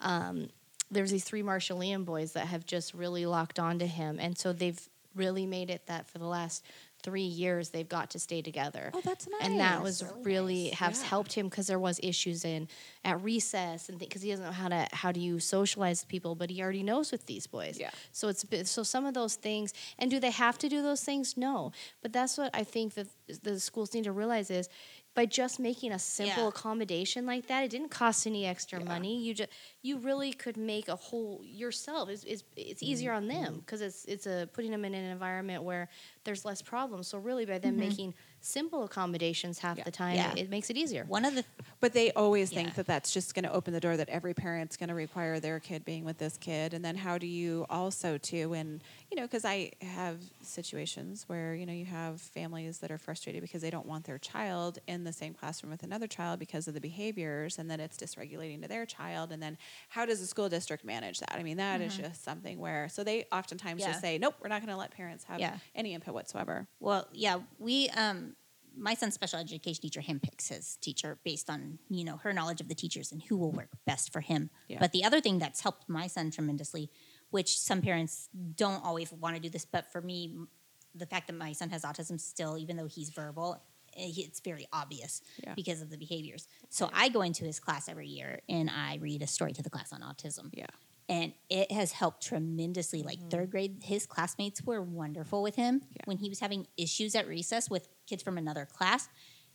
Speaker 2: Um, there's these three Marshallian boys that have just really locked onto him, and so they've really made it that for the last three years they've got to stay together
Speaker 1: oh, that's nice.
Speaker 2: and that was
Speaker 4: Really
Speaker 2: really,
Speaker 4: nice.
Speaker 2: has
Speaker 1: Yeah.
Speaker 2: helped him because there was issues in at recess and because he doesn't know how to how do you socialize with people but he already knows with these boys
Speaker 1: Yeah.
Speaker 2: so it's so some of those things and do they have to do those things no but that's what i think that the schools need to realize is by just making a simple
Speaker 4: Yeah.
Speaker 2: accommodation like that it didn't cost any extra
Speaker 1: Yeah.
Speaker 2: money you just you really could make a whole yourself it's, it's, it's easier on them mm-hmm. because it's it's a putting them in an environment where there's less problems so really by them mm-hmm. making simple accommodations half
Speaker 1: Yeah.
Speaker 2: the time
Speaker 4: Yeah.
Speaker 2: it, it makes it easier
Speaker 4: One of the
Speaker 1: But they always
Speaker 4: Yeah.
Speaker 1: think that that's just going to open the door that every parent's going to require their kid being with this kid. And then how do you also too, and you know, because I have situations where you know you have families that are frustrated because they don't want their child in the same classroom with another child because of the behaviors, and then it's dysregulating to their child. And then how does the school district manage that? I mean, that is just something where so they oftentimes
Speaker 4: Yeah.
Speaker 1: just say, nope, we're not going to let parents have
Speaker 4: Yeah.
Speaker 1: any input whatsoever.
Speaker 4: Well, yeah, we um my son's special education teacher handpicks his teacher based on, you know, her knowledge of the teachers and who will work best for him.
Speaker 1: Yeah.
Speaker 4: But the other thing that's helped my son tremendously, which some parents don't always want to do this, but for me, the fact that my son has autism still, even though he's verbal, Eh, it's very obvious
Speaker 1: Yeah.
Speaker 4: because of the behaviors. So I go into his class every year and I read a story to the class on autism
Speaker 1: Yeah.
Speaker 4: and it has helped tremendously. Like third mm-hmm. grade, his classmates were wonderful with him
Speaker 1: Yeah.
Speaker 4: when he was having issues at recess with kids from another class.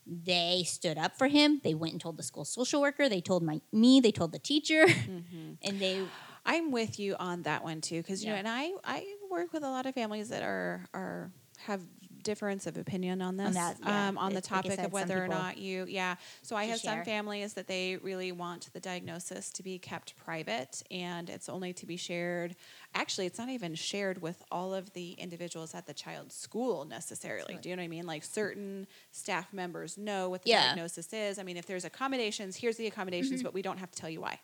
Speaker 4: They stood up for him. They went and told the school social worker. They told my me. They told the teacher, mm-hmm. and they
Speaker 1: I'm with you on that one too, because you know, and I I work with a lot of families that are are have difference of opinion on this,
Speaker 4: that, yeah.
Speaker 1: um, on the
Speaker 4: It- like
Speaker 1: topic
Speaker 4: said,
Speaker 1: of whether or not you, yeah. So I have some families that they really want the diagnosis to be kept private, and it's only to be shared. Actually, it's not even shared with all of the individuals at the child's school necessarily. Do you know what I mean? Like certain staff members know what the
Speaker 4: Yeah.
Speaker 1: diagnosis is. I mean, if there's accommodations, here's the accommodations, but we don't have to tell you why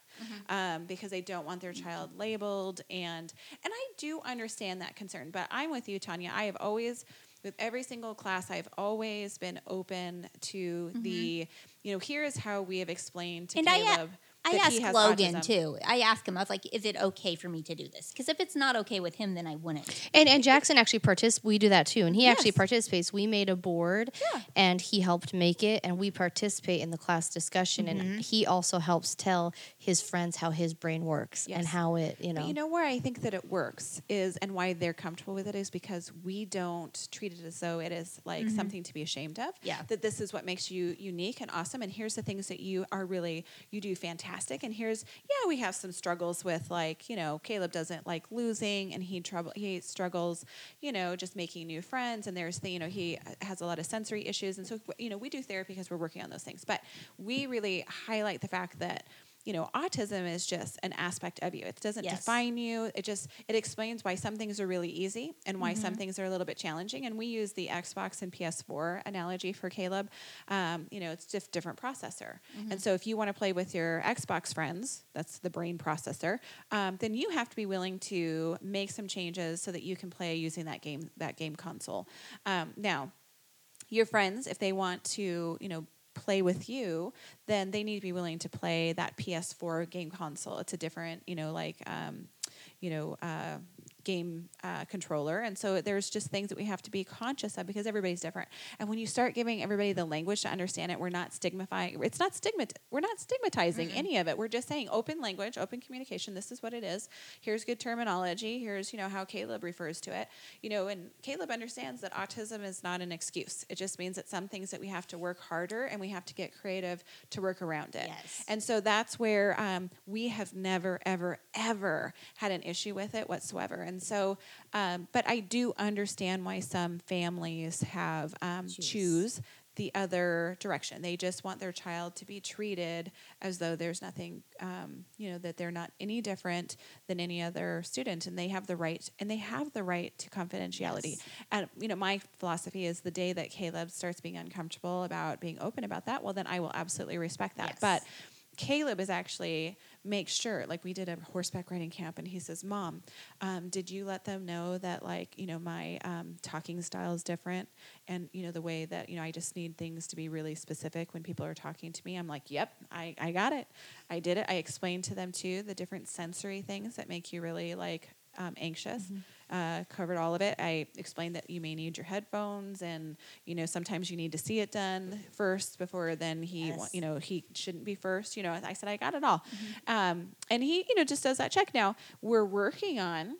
Speaker 1: um, because they don't want their child labeled and and I do understand that concern. But I'm with you, Tanya. I have always with every single class I've always been open to mm-hmm. the you know here is how we have explained to
Speaker 4: and uh,
Speaker 1: Caleb
Speaker 4: a- I
Speaker 1: that he
Speaker 4: asked Logan
Speaker 1: autism.
Speaker 4: too. I asked him. I was like, "Is it okay for me to do this?" Because if it's not okay with him, then I wouldn't.
Speaker 2: And and Jackson actually participates. We do that too, and he actually participates. We made a board,
Speaker 1: Yeah.
Speaker 2: and he helped make it, and we participate in the class discussion.
Speaker 1: Mm-hmm.
Speaker 2: And he also helps tell his friends how his brain works and how it, you know.
Speaker 1: But you know where I think that it works is, and why they're comfortable with it is because we don't treat it as though it is like something to be ashamed of.
Speaker 4: Mm-hmm. Yeah.
Speaker 1: That this is what makes you unique and awesome, and here's the things that you are really you do fantastic, and here's yeah we have some struggles with like you know Caleb doesn't like losing, and he trouble he struggles you know just making new friends, and there's the you know he has a lot of sensory issues, and so you know we do therapy because we're working on those things, but we really highlight the fact that you know, autism is just an aspect of you. It doesn't
Speaker 4: Yes.
Speaker 1: define you. It just it explains why some things are really easy and why some things are a little bit challenging. And we use the Xbox and PS4 analogy for Caleb. Um, you know, it's just different processor. And so if you want to play with your Xbox friends, that's the brain processor, um, then you have to be willing to make some changes so that you can play using that game that game console. Um, now, your friends, if they want to, you know, play with you, then they need to be willing to play that PS4 game console. It's a different, you know, like, um, you know, uh, game uh, controller, and so there's just things that we have to be conscious of because everybody's different. And when you start giving everybody the language to understand it, we're not stigmatizing. It's not stigmat. We're not stigmatizing any of it. We're just saying open language, open communication. This is what it is. Here's good terminology. Here's you know how Caleb refers to it. You know, and Caleb understands that autism is not an excuse. It just means that some things that we have to work harder and we have to get creative to work around it.
Speaker 4: Yes.
Speaker 1: And so that's where um, we have never, ever, ever had an issue with it whatsoever. And so, um, but I do understand why some families have um,
Speaker 4: Choose.
Speaker 1: choose the other direction. They just want their child to be treated as though there's nothing, um, you know, that they're not any different than any other student, and they have the right, and they have the right to confidentiality.
Speaker 4: Yes.
Speaker 1: And you know, my philosophy is the day that Caleb starts being uncomfortable about being open about that, well, then I will absolutely respect that.
Speaker 4: Yes.
Speaker 1: But Caleb is actually makes sure, like we did a horseback riding camp, and he says, "Mom, um, did you let them know that like you know my um, talking style is different, and you know the way that you know I just need things to be really specific when people are talking to me?" I'm like, "Yep, I I got it, I did it." I explained to them too the different sensory things that make you really like um, anxious. Uh, covered all of it. I explained that you may need your headphones, and you know sometimes you need to see it done first before then he,
Speaker 4: Yes.
Speaker 1: you know, he shouldn't be first. You know, I said I got it all, um, and he, you know, just does that check. Now we're working on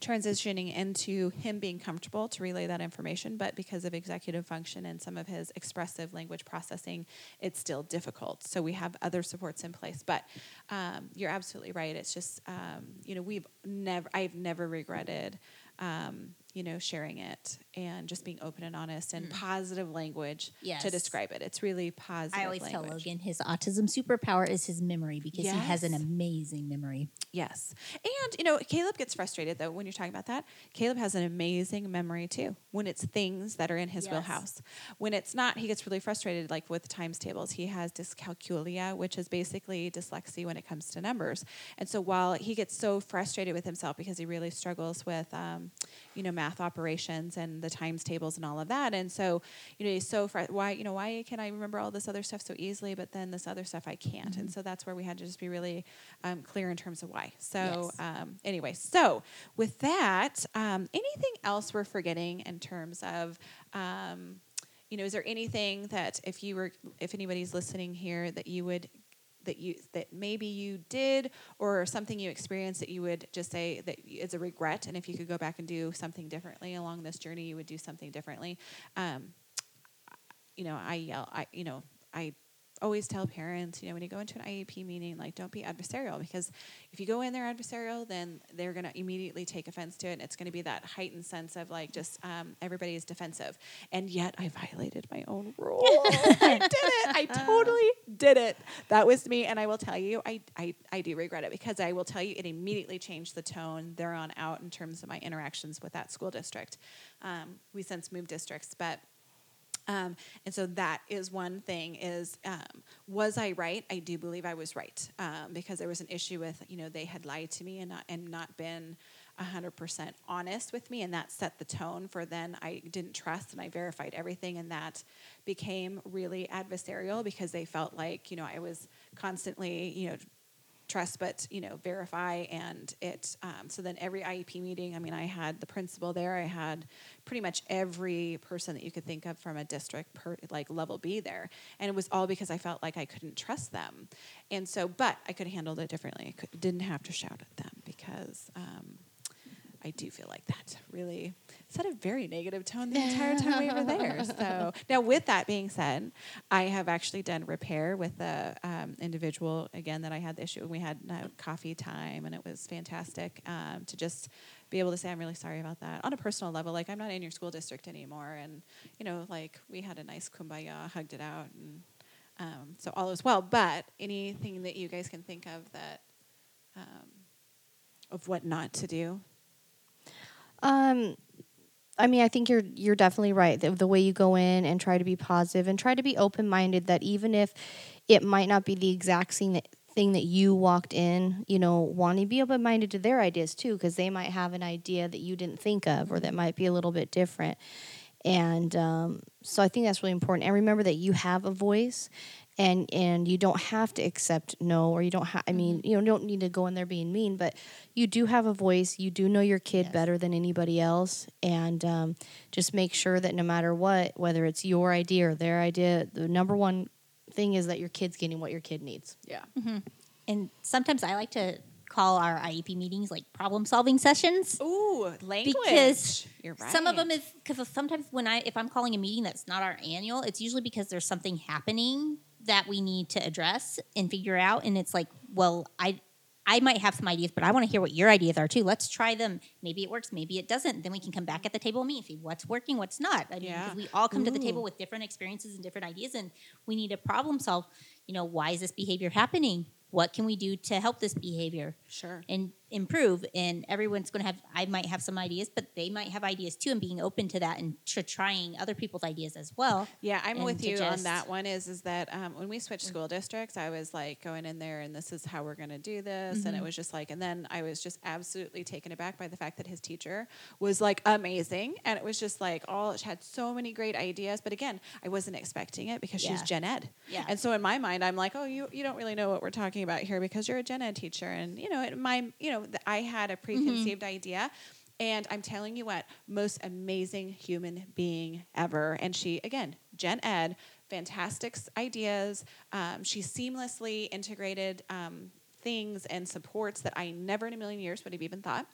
Speaker 1: transitioning into him being comfortable to relay that information, but because of executive function and some of his expressive language processing, it's still difficult. So we have other supports in place. But um, you're absolutely right. It's just um, you know we've never I've never regretted. Um, you know, sharing it and just being open and honest and positive language to describe it. It's really positive.
Speaker 4: I always tell. Logan his autism superpower is his memory because he has an amazing memory.
Speaker 1: Yes. And, you know, Caleb gets frustrated though when you're talking about that. Caleb has an amazing memory too when it's things that are in his
Speaker 4: Yes.
Speaker 1: wheelhouse. When it's not, he gets really frustrated, like with times tables. He has dyscalculia, which is basically dyslexia when it comes to numbers. And so while he gets so frustrated with himself because he really struggles with, um, you know, math operations and the times tables and all of that. And so, you know, so fr- why, you know, why can I remember all this other stuff so easily, but then this other stuff I can't. And so that's where we had to just be really um, clear in terms of why. So,
Speaker 4: Yes.
Speaker 1: um, anyway, so with that, um, anything else we're forgetting in terms of, um, you know, is there anything that if you were, if anybody's listening here, that you would that you that maybe you did or something you experienced that you would just say that is a regret and if you could go back and do something differently along this journey you would do something differently. Um, you know i yell i you know i always tell parents you know when you go into an iep meeting like don't be adversarial because if you go in there adversarial then they're going to immediately take offense to it and it's going to be that heightened sense of like just um, everybody is defensive. And yet i violated my own rule. I did it. I totally did it. That was me and i will tell you I, I i do regret it because i will tell you it immediately changed the tone. There on out in terms of my interactions with that school district. Um, we since moved districts but um, and so that is one thing is um, was I right? I do believe I was right um, because there was an issue with you know they had lied to me and not and not been hundred percent honest with me, and that set the tone for then I didn't trust and I verified everything, and that became really adversarial because they felt like you know I was constantly you know trust but you know verify and it um, so then every iep meeting i mean i had the principal there. I had pretty much every person that you could think of from a district per like level b there. And it was all because i felt like i couldn't trust them. And so but i could have handled it differently. I could, didn't have to shout at them because um, I do feel like that really set a very negative tone the entire time we were there. So now, with that being said, I have actually done repair with the um, individual again that I had the issue. We had uh, coffee time, and it was fantastic um, to just be able to say I'm really sorry about that on a personal level. Like I'm not in your school district anymore, and you know, like we had a nice kumbaya, hugged it out, and Um, so all is well. But anything that you guys can think of that um, of what not to do.
Speaker 2: Um, I mean, I think you're you're definitely right. The, the way you go in and try to be positive and try to be open minded. That even if it might not be the exact thing that thing that you walked in, you know, wanting to be open minded to their ideas too, because they might have an idea that you didn't think of or that might be a little bit different. And um, so I think that's really important. And remember that you have a voice and and you don't have to accept no or you don't have i mean
Speaker 4: Mm-hmm.
Speaker 2: you know, don't need to go in there being mean but you do have a voice you do know your kid
Speaker 4: Yes.
Speaker 2: better than anybody else and um, just make sure that no matter what whether it's your idea or their idea the number one thing is that your kid's getting what your kid needs
Speaker 1: Yeah.
Speaker 4: And sometimes I like to call our IEP meetings like problem solving sessions.
Speaker 1: Ooh, language.
Speaker 4: Because
Speaker 1: you're right.
Speaker 4: Some of them is because sometimes when I if I'm calling a meeting that's not our annual, it's usually because there's something happening that we need to address and figure out. And it's like, well, I I might have some ideas, but I want to hear what your ideas are too. Let's try them. Maybe it works, maybe it doesn't. Then we can come back at the table and meet and see what's working, what's not. I mean,
Speaker 1: Yeah.
Speaker 4: we all come to the table with different experiences and different ideas, and we need to problem solve. You know, why is this behavior happening? What can we do to help this behavior?
Speaker 1: Sure.
Speaker 4: and improve and everyone's going to have i might have some ideas but they might have ideas too and being open to that and to trying other people's ideas as well
Speaker 1: Yeah, I'm with you on that one. Is is that um, when we switched school districts, I was like going in there, and this is how we're going to do this, and it was just like, and then I was just absolutely taken aback by the fact that his teacher was like amazing, and it was just like all she had so many great ideas, but again, I wasn't expecting it because she's
Speaker 4: Yeah.
Speaker 1: gen ed,
Speaker 4: Yeah.
Speaker 1: and so in my mind, I'm like, oh, you you don't really know what we're talking about here because you're a gen ed teacher, and you know, in my you know, th- I had a preconceived idea. And I'm telling you what, most amazing human being ever. And she, again, gen ed, fantastic ideas. Um, she seamlessly integrated um, things and supports that I never in a million years would have even thought.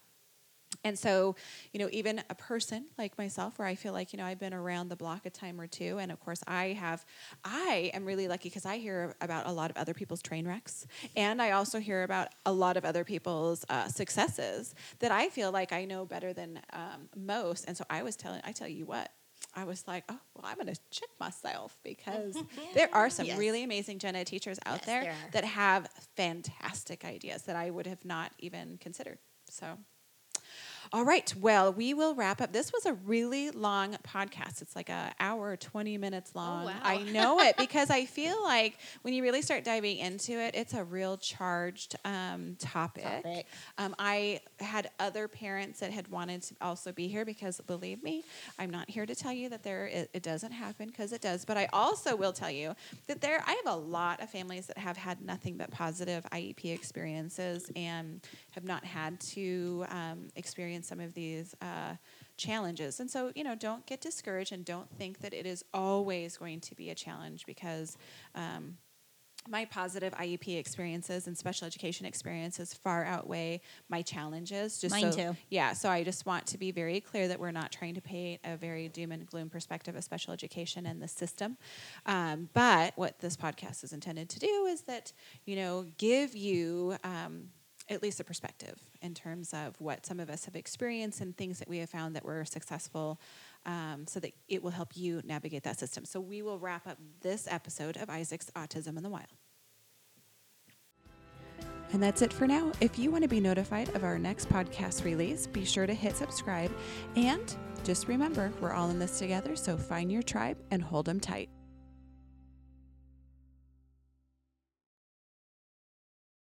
Speaker 1: And so, you know, even a person like myself, where I feel like, you know, I've been around the block a time or two. And of course, I have, I am really lucky because I hear about a lot of other people's train wrecks. And I also hear about a lot of other people's uh, successes that I feel like I know better than um, most. And so I was telling, I tell you what, I was like, oh, well, I'm going to check myself because there are some
Speaker 4: Yes.
Speaker 1: really amazing gen ed teachers out
Speaker 4: Yes,
Speaker 1: there
Speaker 4: there
Speaker 1: that have fantastic ideas that I would have not even considered. So. All right. Well, we will wrap up. This was a really long podcast. It's like an hour, 20 minutes long.
Speaker 3: wow.
Speaker 1: I know it because I feel like when you really start diving into it, it's a real charged um, topic.
Speaker 4: Topic.
Speaker 1: Um, I had other parents that had wanted to also be here because believe me, I'm not here to tell you that there it, it doesn't happen because it does. But I also will tell you that there I have a lot of families that have had nothing but positive IEP experiences and have not had to um, experience some of these uh, challenges. And so you know, don't get discouraged and don't think that it is always going to be a challenge because. Um, my positive IEP experiences and special education experiences far outweigh my challenges. Just
Speaker 4: Mine
Speaker 1: so,
Speaker 4: too.
Speaker 1: Yeah, so I just want to be very clear that we're not trying to paint a very doom and gloom perspective of special education and the system. Um, but what this podcast is intended to do is that you know give you. Um, at least a perspective in terms of what some of us have experienced and things that we have found that were successful um, so that it will help you navigate that system. So we will wrap up this episode of Isaac's Autism in the Wild. And that's it for now. If you want to be notified of our next podcast release, be sure to hit subscribe. And just remember, we're all in this together, so find your tribe and hold them tight.